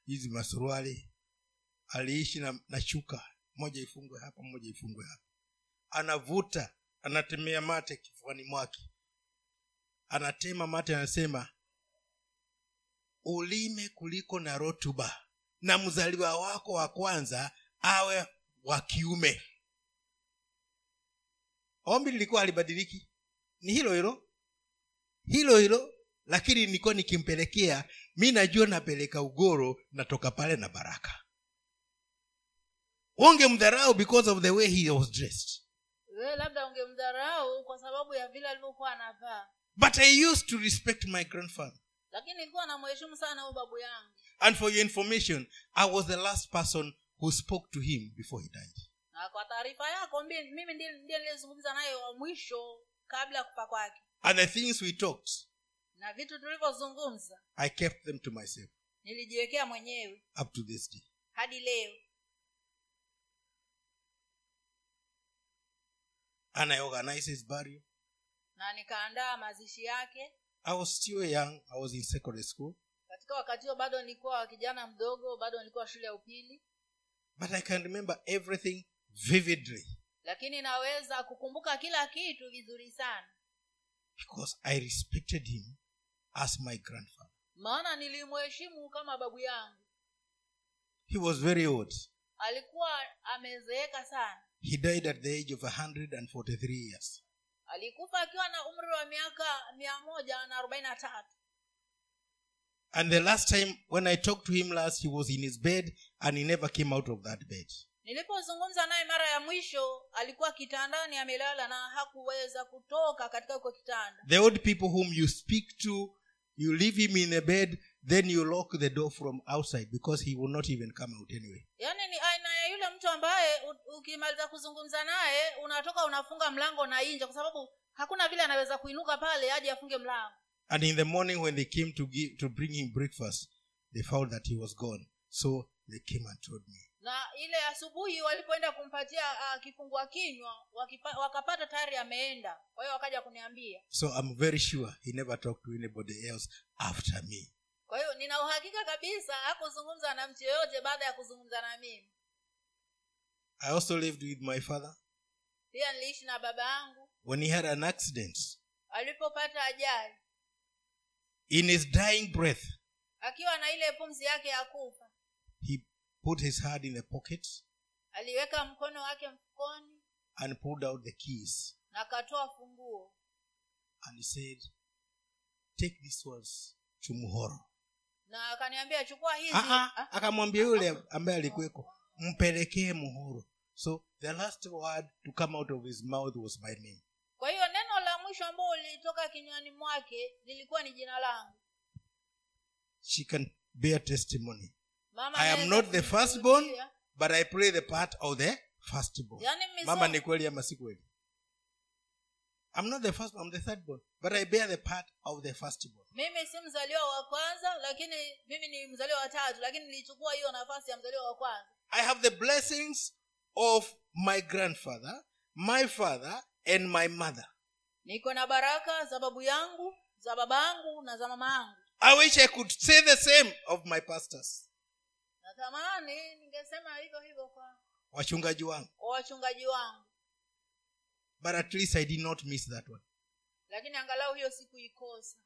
Hizi masuruali aliishi na, na shuka. Moja ifungwe hapa moja ifungwe hapa. Anavuta anatemea mate kifuani mwake. Anatema mate anasema ulime kuliko na rotuba na mzaliwa wako wa kwanza awe wa kiume. Ombi lilikuwa halibadiliki. Ni hilo hilo hilo hilo lakini nilikuwa nikimpelekea mi najua napeleka ugoro natoka pale na baraka. Ungemdharau because of the way he was dressed. We labda ungemdharau kwa sababu ya vile alivyokuwa anavaa. But i used to respect my grandfather. Lakini nilikuwa namheshimu sana huyu babu yangu. And for your information i was the last person who spoke to him before he died. Na kwa taarifa yako mimi ndiye ndiye niliyezungumza naye wa mwisho kabla ya kufa kwake and the things we talked na vitu tulivyozungumza i kept them to myself nilijiwekea mwenyewe up to this day. hadi leo. And i organized his burial. Na nikaandaa mazishi yake. I was still young i was in secondary school. Katika wakati huo bado nilikuwa kijana mdogo bado nilikuwa shule ya upili. But i can remember everything vividly. Lakini naweza kukumbuka kila kitu vizuri sana because i respected him as my grandfather. Maana nilimheshimu kama babu yangu. He was very old. Alikuwa amezeeka sana. He died at the age of 143 years. Alikufa akiwa na umri wa miaka mia moja na arobaini na tatu. And the last time when i talked to him last he was in his bed and he never came out of that bed nilipozungumza naye mara ya mwisho alikuwa kitandani amelala na hakuweza kutoka katika uko kitanda. The old people whom you speak to you leave him in a bed then you lock the door from outside because he will not even come out anyway. Yaani ni aina ya yule mtu ambaye ukimaliza kuzungumza naye unatoka unafunga mlango na nje kwa sababu hakuna vile anaweza kuinuka pale aje afunge mlango. And in the morning when they came to give to bring him breakfast they found that he was gone. So they came and told me na ile asubuhi walipoenda kumpatia uh, kifungua kinywa wakipa, wakapata tayari ameenda. Kwa hiyo wakaja kuniambia. So i'm very sure he never talked to anybody else after me. Kwa hiyo nina uhakika kabisa hakuzungumza na mtu yoyote baada ya kuzungumza na mimi. I also lived with my father. Pia niliishi na baba yangu. When he had an accident alipopata ajali. in his dying breath akiwa na ile pumzi yake ya kufa. he put his hand in the pocket aliweka mkono wake mfukoni and pulled out the keys. na akatoa funguo. And he said take these ones to muhoro. Na akaniambia chukua hizi. Ah, Ah, akamwambia yule ambaye alikuweko mpelekee muhoro. So the last word to come out of his mouth was my name. Kwa hiyo neno la mwisho ambao lilitoka kinywani mwake lilikuwa ni jina langu. She can bear testimony mama i am not the firstborn but i play the part of the firstborn. Yaani mama ni kweli ama si kweli? I'm not the first i'm the thirdborn but i bear the part of the firstborn. Mimi si mzaliwa wa kwanza lakini mimi ni mzaliwa wa tatu lakini nilichukua hiyo nafasi ya mzaliwa wa kwanza. I have the blessings of my grandfather my father and my mother. Niko na baraka za babu yangu za baba yangu na za mama yangu. I wish i could say the same of my pastors natamani ningesema hivyo hivyo kwa wachungaji wangu kwa wachungaji wangu but at least i did not miss that one lakini angalau hiyo siku ikosa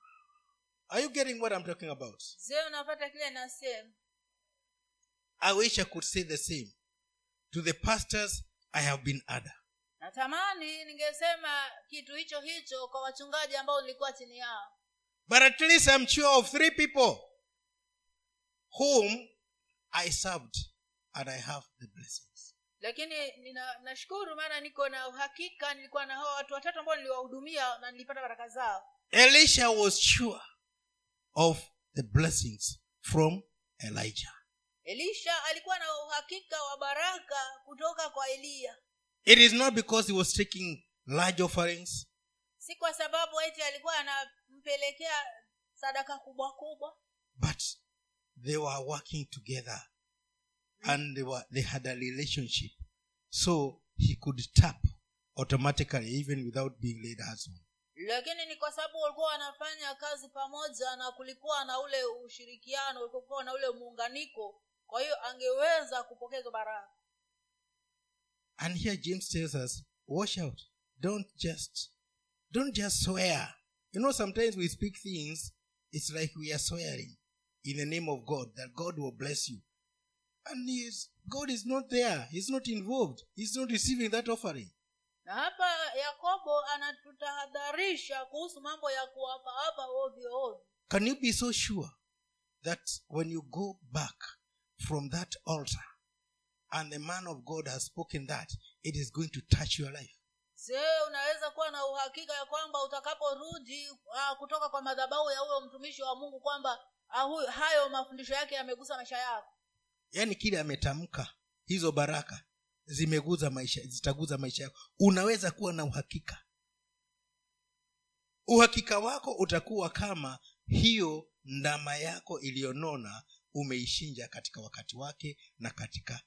Are you getting what I'm talking about? je unapata kile nasema I wish I could say the same. To the pastors, I have been other. natamani ningesema kitu hicho hicho kwa wachungaji ambao nilikuwa chini yao But at least I'm sure of three people whom I served and I have the blessings. lakini nina, nashukuru maana niko na uhakika nilikuwa na hao watu watatu ambao niliwahudumia na nilipata baraka zao Elisha was sure of the blessings from Elijah. elisha alikuwa na uhakika wa baraka kutoka kwa eliya It is not because he was taking large offerings, si kwa sababu eti alikuwa anampelekea sadaka kubwa kubwa but they were working together and they were they had a relationship. So he could tap automatically even without being laid hands on. lakini ni kwa sababu walikuwa wanafanya kazi pamoja na kulikuwa na ule ushirikiano ulikuwa na ule muunganiko kwa hiyo angeweza kupokezwa baraka And here James tells us, wash out. Don't just don't just swear. You know, sometimes we speak things, it's like we are swearing in the name of God that God will bless you. And he is, God is not there. He's not involved. He's not receiving that offering. na hapa yakobo anatutahadharisha kuhusu mambo ya kuwapaapa ovyo ovyo Can you be so sure that when you go back from that altar and the man of God has spoken that, it is going to touch your life? je unaweza kuwa na uhakika ya kwamba utakaporudi uh, kutoka kwa madhabahu ya huyo mtumishi wa mungu kwamba huyo, hayo mafundisho yake yamegusa maisha yako? Yaani kile ametamka hizo baraka zimeguza maisha zitaguza maisha yako. Unaweza kuwa na uhakika. Uhakika wako utakuwa kama hiyo ndama yako iliyonona umeishinja katika wakati wake na katika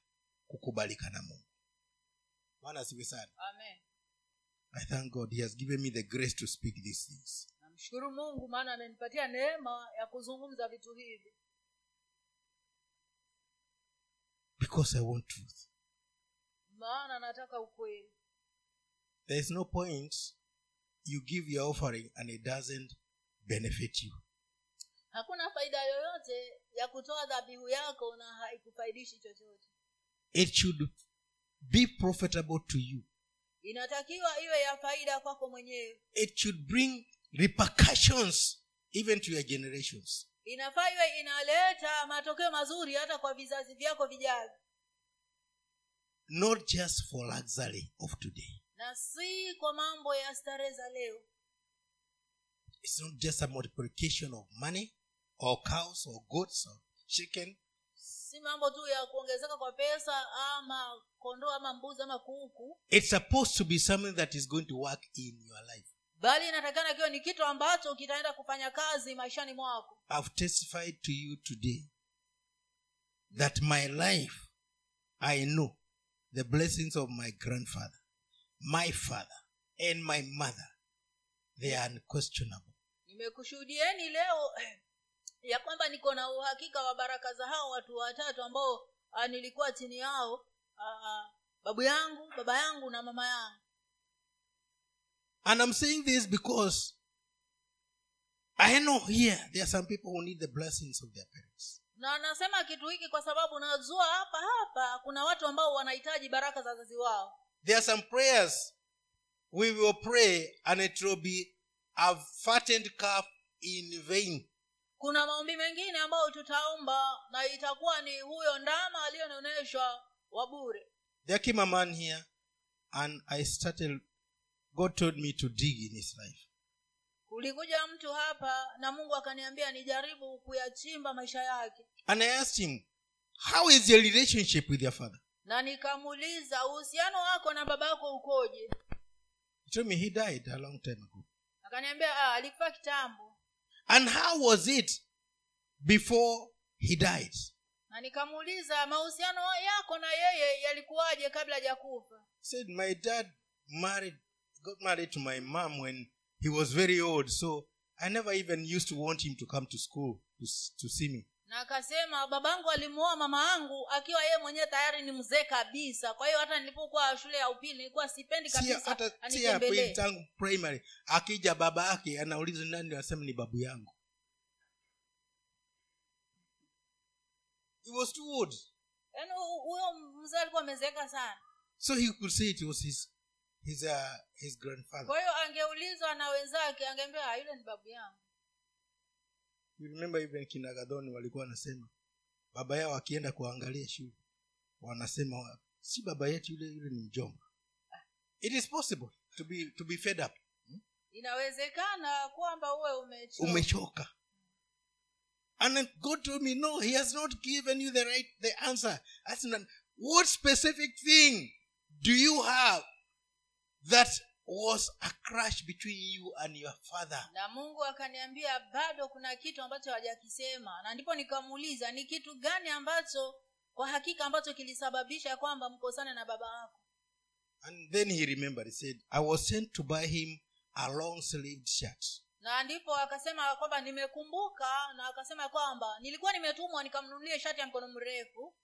kukubalika na mungu. Bwana asiwe sana. I thank god he has given me the grace to speak these things namshukuru mungu maana amenipatia neema ya kuzungumza vitu hivi. Because i want truth. Maana nataka ukweli. There is no point you give your offering and it doesn't benefit you. Hakuna faida yoyote ya kutoa dhabihu yako na haikufaidishi chochote. It should be profitable to you. Inatakiwa iwe ya faida kwako mwenyewe. It should bring repercussions even to your generations. Inafaa iwe inaleta matokeo mazuri hata kwa vizazi vyako vijavyo. Not just for luxury of today. Na si kwa mambo ya starehe za leo. It's not just a multiplication of money or cows or goats or chicken. Si mambo tu ya kuongezeka kwa pesa ama kondoo ama mbuzi ama kuku. It's supposed to be something that is going to work in your life bali inatakana kiwa ni kitu ambacho kitaenda kufanya kazi maishani mwako. I've testified to you today that my life i know the blessings of my grandfather my father and my mother they are unquestionable. Nimekushuhudieni leo [clears throat] ya kwamba niko na uhakika wa baraka za hao watu watatu ambao ah, nilikuwa chini yao. Ah, babu yangu baba yangu na mama yangu And I'm saying this because I know here there are some people who need the blessings of their parents. na nasema kitu hiki kwa sababu najua hapa hapa kuna watu ambao wanahitaji baraka za wazazi wao There are some prayers we will pray and it will be a fattened calf in vain. kuna maombi mengine ambayo tutaomba na itakuwa ni huyo ndama aliyononeshwa wa bure There came a man here and I started, God told me to dig in his life. kulikuja mtu hapa na mungu akaniambia nijaribu kuyachimba maisha yake And I asked him, How is your relationship with your father? na nikamuuliza uhusiano wako na baba yako ukoje He told me he died a long time ago. akaniambia ah, alikufa kitambo And how was it before he died? na nikamuuliza mahusiano yako na yeye yalikuwaje kabla hajakufa said, My dad married, got married to my mom when he was very old, so I never even used to want him to come to school to, to see me. na akasema babangu alimuoa mama yangu akiwa yeye mwenyewe tayari ni mzee kabisa. Kwa hiyo hata nilipokuwa shule ya upili nilikuwa sipendi si kabisa hata si hapo anitembelee. tangu primary akija baba yake anauliza nani anasema ni babu yangu. He was too old. Yaani hu- huyo mzee alikuwa amezeeka sana. So he could say it was his his uh, his grandfather. Kwa hiyo angeulizwa na wenzake angeambia "Ah, yule ni babu yangu. You remember even kinagadhoni walikuwa wanasema baba yao akienda kuangalia shule wanasema si baba yetu yule yule ni mjomba. It is possible to be to be fed up. Inawezekana kwamba uwe umechoka. Umechoka. And god told me no he has not given you the right the answer. That's not, what specific thing do you have that was a crash between you and your father. Na mungu akaniambia bado kuna kitu ambacho hawajakisema. Na ndipo nikamuuliza ni kitu gani ambacho kwa hakika ambacho kilisababisha kwamba mkosane na baba wako and then he remembered he said i was sent to buy him a long sleeved shirt. Na ndipo akasema kwamba nimekumbuka na akasema kwamba nilikuwa nimetumwa nikamnunulie shati ya mkono mrefu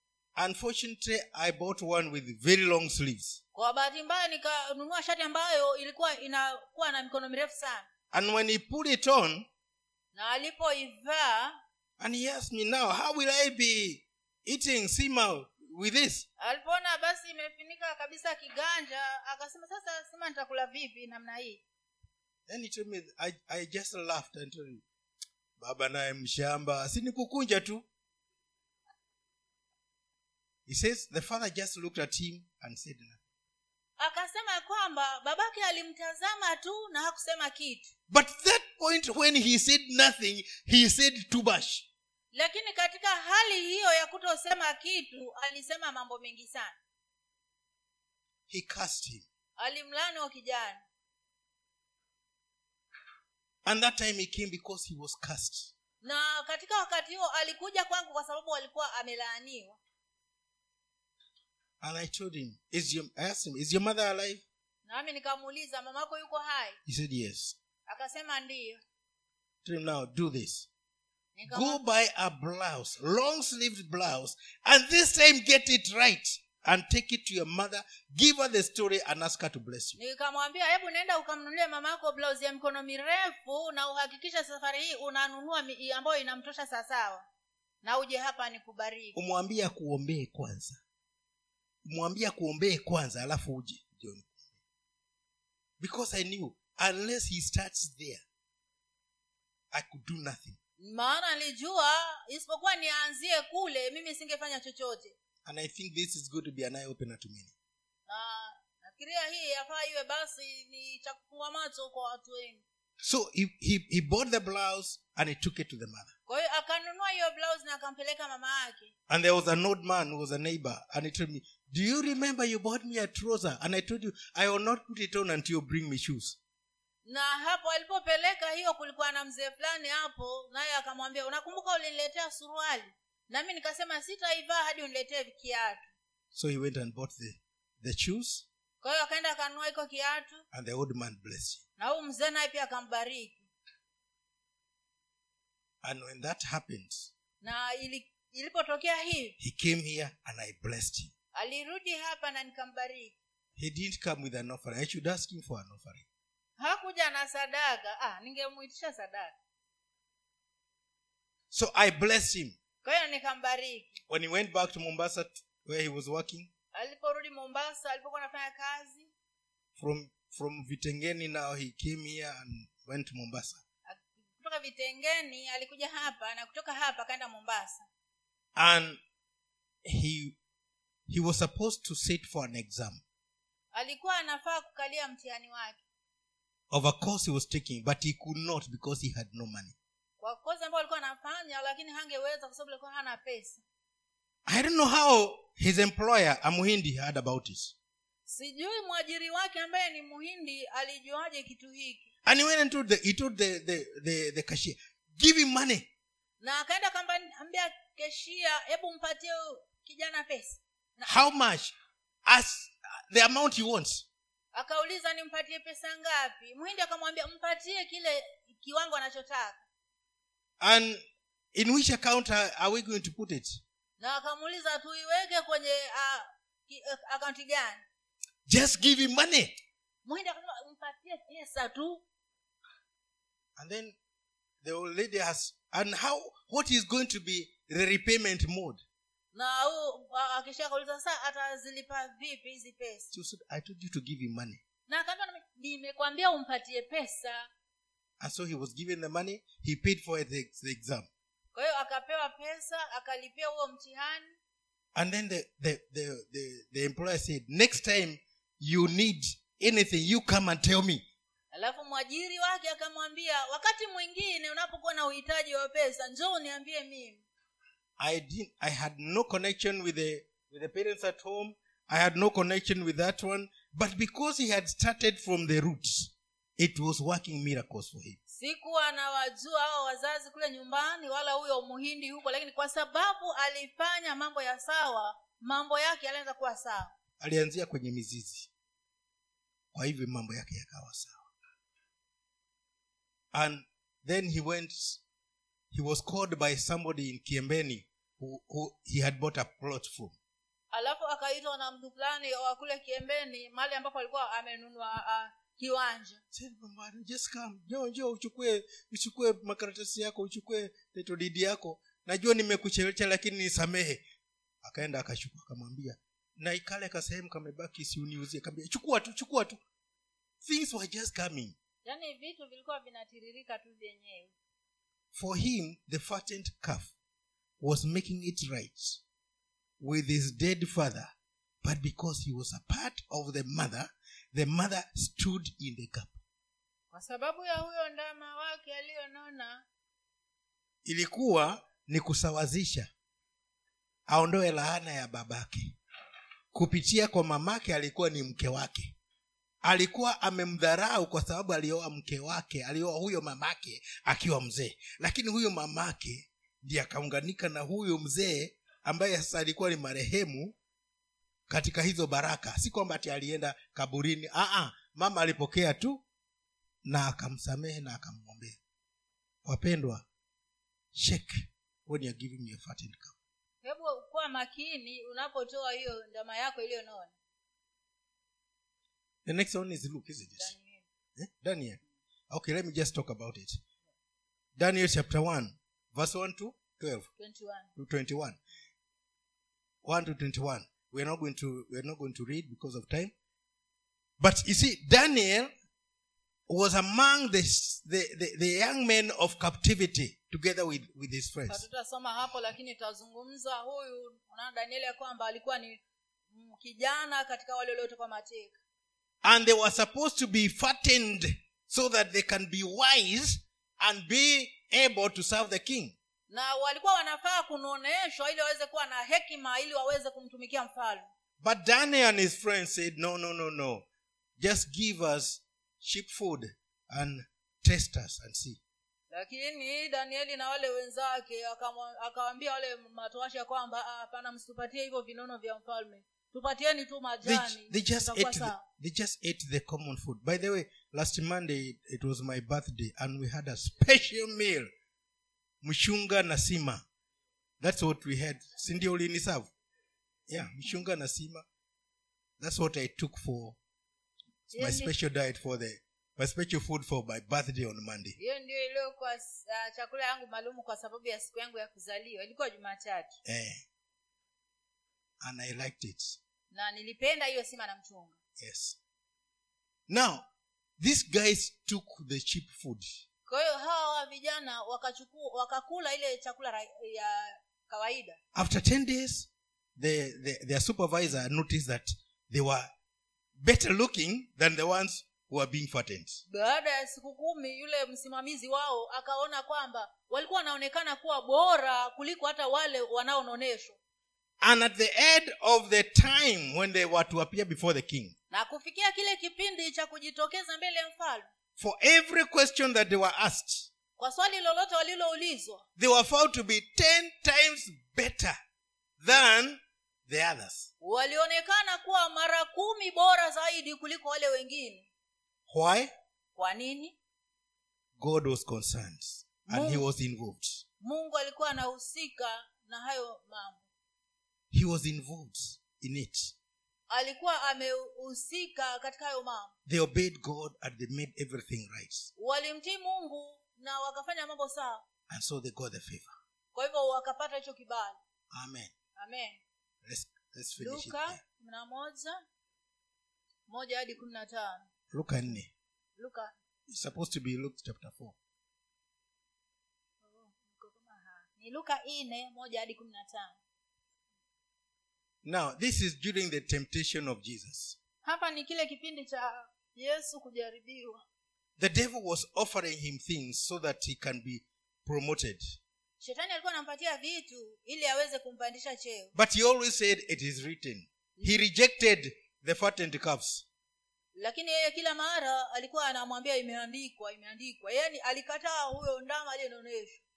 unfortunately i bought one with very long sleeves. Kwa bahati mbaya nikanunua shati ambayo ilikuwa inakuwa na mikono mirefu sana. And when he put it on na alipoivaa and he asked me now how will i be eating sima with this? alipoona basi imefunika kabisa kiganja akasema sasa sima nitakula vipi namna hii? Then he told me i, I just laughed and told him baba naye mshamba si nikukunja tu he says the father just looked at him and said nothing. Akasema kwamba babake alimtazama tu na hakusema kitu. But that point when he said nothing he said tubash. Lakini katika hali hiyo ya kutosema kitu alisema mambo mengi sana. He cursed him. Alimlani wa kijana. And that time he came because he was cursed. Na katika wakati huo alikuja kwangu kwa sababu alikuwa amelaaniwa and i told him is your i asked him is your mother alive? Nami nikamuuliza mamako yuko hai? He said yes. Akasema ndiyo. Him now do this. Go buy a blouse long sleeved blouse and this time get it right and take it to your mother give her the story and ask her to bless you. Nikamwambia hebu nenda ukamnunulie mamako blouse ya mikono mirefu na uhakikishe safari hii unanunua mi- ambayo inamtosha sawasawa. Na uje hapa nikubariki. Umwambie akuombee kwanza umwambie kuombee kwanza alafu uje. Ndio. Nikuombee. because i knew unless he starts there i could do nothing. Maana nilijua isipokuwa nianzie kule mimi singefanya chochote. And i think this is going to be an eye opener to many. Na nafikiria hii yafaa iwe basi ni cha kufungua macho kwa watu wengi. So he, he, he bought the blouse and he took it to the mother. Kwa hiyo akanunua hiyo blouse na akampeleka mama yake. And there was an old man who was a neighbor, and he told me, Do you remember you bought me a trouser? And I told you, I will not put it on until you bring me shoes. na hapo alipopeleka hiyo kulikuwa na mzee fulani hapo naye akamwambia unakumbuka uliniletea suruali nami nikasema sitaivaa hadi uniletee kiatu So he went and bought the, the shoes, kwa hiyo akaenda akanunua hiko kiatu and the old man blessed you na huyu mzee naye pia akambariki And when that happened, na ilipotokea hivi he came here and I blessed him. Alirudi hapa na nikambariki He didn't come with an offering. I should ask him for an offering. hakuja na sadaka ah, ningemuitisha sadaka So I blessed him. kwa hiyo nikambariki When he went back to Mombasa, where he was working, aliporudi mombasa alipokuwa anafanya kazi from, from Vitengeni now, he came here and went to Mombasa. kutoka vitengeni alikuja hapa na kutoka hapa akaenda mombasa And he, he was supposed to sit for an exam. alikuwa anafaa kukalia mtihani wake of a course he was taking, but he could not because he had no money. kwa kozi ambayo alikuwa anafanya lakini hangeweza kwa sababu alikuwa hana pesa I don't know how his employer, Amuhindi, heard about it. sijui mwajiri wake ambaye ni muhindi alijuaje kitu hiki And he went and told the, he told the, the, the, the cashier, give him money. na akaenda akaambia keshia hebu mpatie kijana pesa How much? As the amount he wants. akauliza nimpatie pesa ngapi? Mhindi akamwambia mpatie kile kiwango anachotaka. And in which account are, we going to put it? Na akamuuliza tuiweke kwenye uh, uh, akaunti gani? Just give him money. Mwindi mpatie pesa tu. And then the old lady has and how what is going to be the repayment mode na huu a- akisha kauliza saa atazilipa vipi hizi pesa. She said i told you to give him money. Na akaambia nimekwambia umpatie pesa. And so he was given the money he paid for the, the exam. Kwa hiyo akapewa pesa akalipia huo mtihani. And then the, the, the, the, the employer said next time you need anything you come and tell me. Alafu mwajiri wake akamwambia wakati mwingine unapokuwa na uhitaji wa pesa njoo uniambie mimi I didn't I had no connection with the with the parents at home. I had no connection with that one. But because he had started from the roots, it was working miracles for him. sikuwa nawajua hao wazazi kule nyumbani wala huyo muhindi huko lakini kwa sababu alifanya mambo ya sawa mambo yake yalianza kuwa sawa Alianzia kwenye mizizi. Kwa hivyo mambo yake yakawa sawa. And then he went he was called by somebody in Kiembeni who, who he had bought a plot from. alafu akaitwa na mtu fulani wa kule kiembeni mahali ambapo alikuwa amenunua uh, kiwanja. Said, "Mama, just come. Njoo njoo uchukue uchukue makaratasi yako uchukue tetodidi yako. Najua nimekucherecha lakini nisamehe. Akaenda akachukua akamwambia na ikale kasehemu kamebaki siuniuzie. Kaambia chukua tu chukua tu. Things were just coming. Yani vitu vilikuwa vinatiririka tu vyenyewe. For him the calf was making it right with his dead father but because he was a part of the mother the mother stood in the gap. Kwa sababu ya huyo ndama wake aliyonona ilikuwa ni kusawazisha aondoe laana ya babake. Kupitia kwa mamake alikuwa ni mke wake. Alikuwa amemdharau kwa sababu alioa mke wake alioa huyo mamake akiwa mzee. Lakini huyo mamake ndiye akaunganika na huyo mzee ambaye sasa alikuwa ni marehemu katika hizo baraka. Si kwamba ati alienda kaburini. Aa, mama alipokea tu na akamsamehe na akamwombea. Wapendwa check when you're giving me a fattened cow. Hebu kuwa makini unapotoa hiyo ndama yako iliyonona the next one is luke isn't it? Danieli. eh? daniel. Okay let me just talk about it. Daniel chapter 1 verse 1 to 12 21 to 21 1 to 21 we're not going to we're not going to read because of time. But you see daniel was among the, the, the, the young men of captivity together with, with his friends. Hatutasoma hapo lakini tutazungumza huyu na danieli ya kwamba alikuwa ni kijana katika wale waliotoka mateka. And they were supposed to be fattened so that they can be wise and be able to serve the king na walikuwa wanafaa kunoneshwa ili waweze kuwa na hekima ili waweze kumtumikia mfalme. But daniel and his friends said no no no no. Just give us cheap food and test us and see. Lakini danieli na wale wenzake akawambia akawaambia wale matoasha kwamba "Ah, hapana msitupatie hivyo vinono vya mfalme. Tupatieni tu majani. They just ate the, sawa." they just ate the common food. By the way last monday it was my birthday and we had a special meal mshunga na sima. That's what we had. Sindio ulinisavu yeah mshunga na sima. That's what i took for my special diet for the my special food for my birthday on monday. Hiyo ndio iliyokuwa uh, chakula yangu maalumu kwa sababu ya siku yangu ya kuzaliwa. Ilikuwa jumatatu. Eh. and i liked it. Na nilipenda hiyo sima na mchunga. Yes. Now these guys took the cheap food kwa hiyo hawa vijana wakachukua wakakula ile chakula ya kawaida. After ten days the, the, their supervisor noticed that they were better looking than the ones who were being fattened baada ya siku kumi yule msimamizi wao akaona kwamba walikuwa wanaonekana kuwa bora kuliko hata wale wanaononeshwa. And at the end of the time when they were to appear before the king na kufikia kile kipindi cha kujitokeza mbele ya mfalme for every question that they were asked kwa swali lolote waliloulizwa they were found to be ten times better than the others. walionekana kuwa mara kumi bora zaidi kuliko wale wengine. Why? Kwa nini? God was concerned and he Mungu. was involved. Mungu alikuwa anahusika na hayo mambo. He was involved in it alikuwa amehusika katika hayo mambo. They obeyed god and they made everything right. Walimtii mungu na wakafanya mambo sawa. And so they got the favor. Kwa hivyo wakapata hicho kibali. Amen. Amen. Let's let's finish luka kumi na moja moja hadi kumi na tano. Luka nne. Luka. It's supposed to be luke chapter 4 ni luka nne moja hadi kumi na tano now this is during the temptation of jesus. Hapa ni kile kipindi cha yesu kujaribiwa. The devil was offering him things so that he can be promoted. Shetani alikuwa anampatia vitu ili aweze kumpandisha cheo. But he always said it is written. He rejected the fattened calves. Lakini yeye kila mara alikuwa anamwambia imeandikwa imeandikwa. Yaani alikataa huyo ndama aliyenaonyeshwa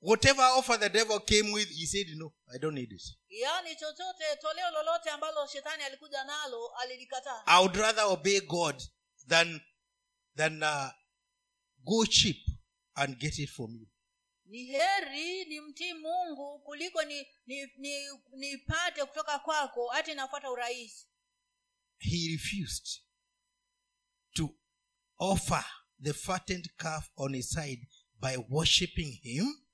whatever offer the devil came with he said no i don't need it. Yani chochote toleo lolote ambalo shetani alikuja nalo alilikataa. I would rather obey god than than uh, go cheap and get it from you. Ni heri nimtii mungu kuliko ni nipate ni, ni kutoka kwako hata inafuata urahisi. He refused to offer the fattened calf on his side by worshipping him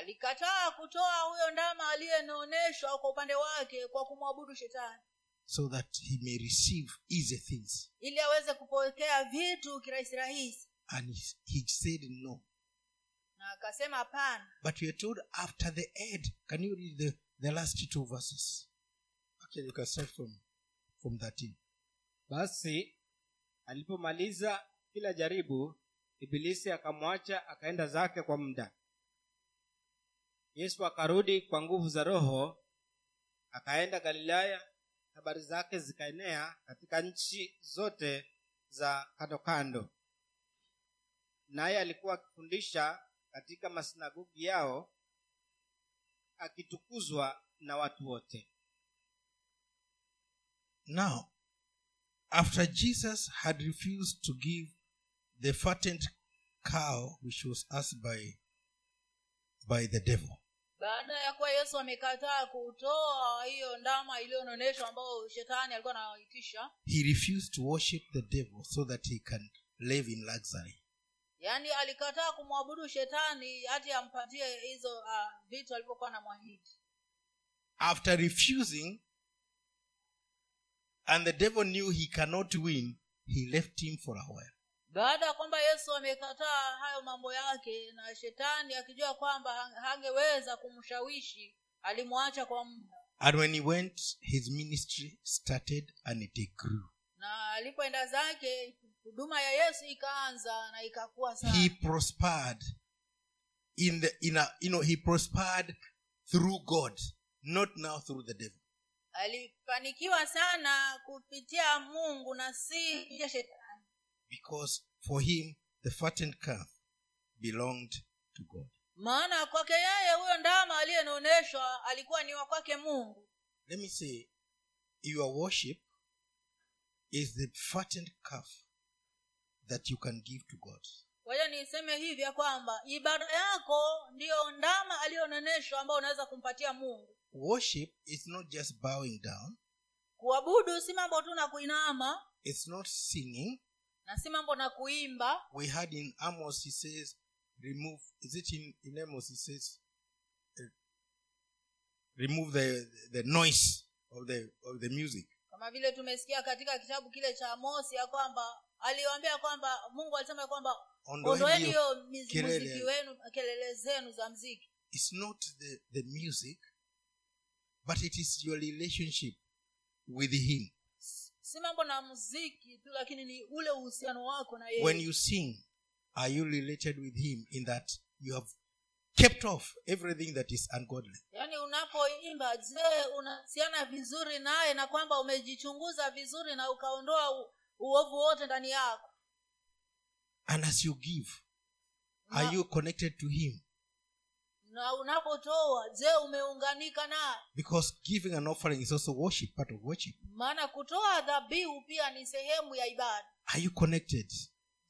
alikataa kutoa huyo ndama aliyenaonyeshwa kwa upande wake kwa kumwabudu shetani. So that he may receive easy things. Ili aweze kupokea vitu kirahisi rahisi. And he, he said no. Na akasema hapana. But we are told after the end can you read the, the last two verses? Okay, you can start from from 13 basi alipomaliza kila jaribu ibilisi akamwacha akaenda zake kwa muda yesu akarudi kwa nguvu za roho akaenda galilaya habari zake zikaenea katika nchi zote za kando kando. Naye alikuwa akifundisha katika masinagogi yao akitukuzwa na watu wote. Now after jesus had refused to give the fattened cow which was asked by by the devil baada ya kuwa yesu amekataa kutoa hiyo ndama iliyononeshwa ambayo shetani alikuwa anawaitisha he refused to worship the devil so that he can live in luxury. yaani alikataa kumwabudu shetani hati ampatie hizo uh, vitu alivyokuwa na mwahidi after refusing and the devil knew he cannot win he left him for a while baada ya kwamba yesu amekataa hayo mambo yake na shetani akijua kwamba hangeweza kumshawishi alimwacha kwa muda. And when he went his ministry started and it grew. Na alipoenda zake huduma ya yesu ikaanza na ikakuwa sana. He prospered in the in a you know he prospered through god not now through the devil. Alifanikiwa sana kupitia mungu na si shetani because for him the fattened calf belonged to god. Maana kwake yeye huyo ndama aliyenoneshwa alikuwa ni wa kwake mungu. Let me say your worship is the fattened calf that you can give to god. Kwa hiyo niseme hivi ya kwamba ibada yako ndiyo ndama aliyononeshwa ambao unaweza kumpatia mungu. Worship is not just bowing down. Kuabudu si mambo tu na kuinama. It's not singing na si mambo na kuimba we had in amos he says remove is it in, in amos he says uh, remove the the noise of the of the music. Kama vile tumesikia katika kitabu kile cha mosi ya kwamba aliwaambia kwamba mungu alisema kwamba ondoeni hiyo muziki wenu kelele zenu za mziki it's not the the music but it is your relationship with him si mambo na muziki tu lakini ni ule uhusiano wako na yeye. When you sing are you related with him in that you have kept off everything that is ungodly? Yaani unapoimba je unahusiana vizuri naye na kwamba umejichunguza vizuri na ukaondoa uovu wote ndani yako? And as you give na, are you connected to him? na unapotoa je umeunganika naye? Because giving an offering is also worship part of worship maana kutoa dhabihu pia ni sehemu ya ibada. Are you connected?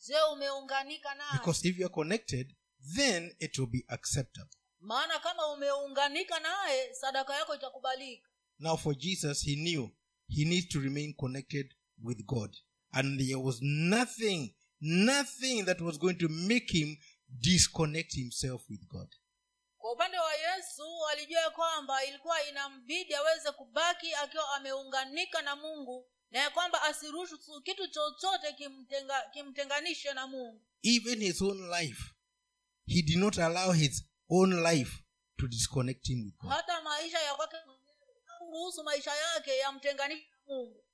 Je umeunganika naye? Because if you are connected then it will be acceptable. Maana kama umeunganika naye sadaka yako itakubalika. Now, for Jesus, he knew he needs to remain connected with God. And there was nothing, nothing that was going to make him disconnect himself with God. Kwa upande wa yesu alijua kwamba ilikuwa inambidi aweze kubaki akiwa ameunganika na mungu na ya kwamba asiruhusu kitu chochote kimtenga, kimtenganishe na mungu. Even his own life, he did not allow his own life to disconnect him with God. hata maisha ya kwake mwenyewe maisha yake yamtenganishe na mungu.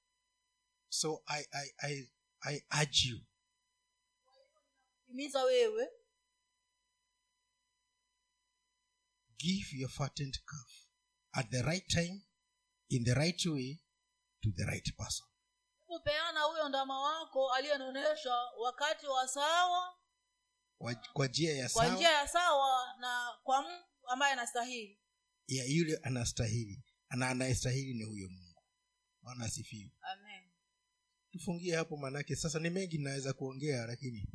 So I, I, I, I urge you, imiza wewe give your fattened calf at the right time, in the right way, to the right person. kupeana huyo ndama wako aliyenoneshwa wakati wa sawa Wa- Kwa njia ya kwa njia ya sawa na kwa mtu ambaye anastahili. ya yule anastahili na anayestahili ni huyo mungu. Bwana asifiwe. Tufungie hapo manake sasa ni mengi naweza kuongea lakini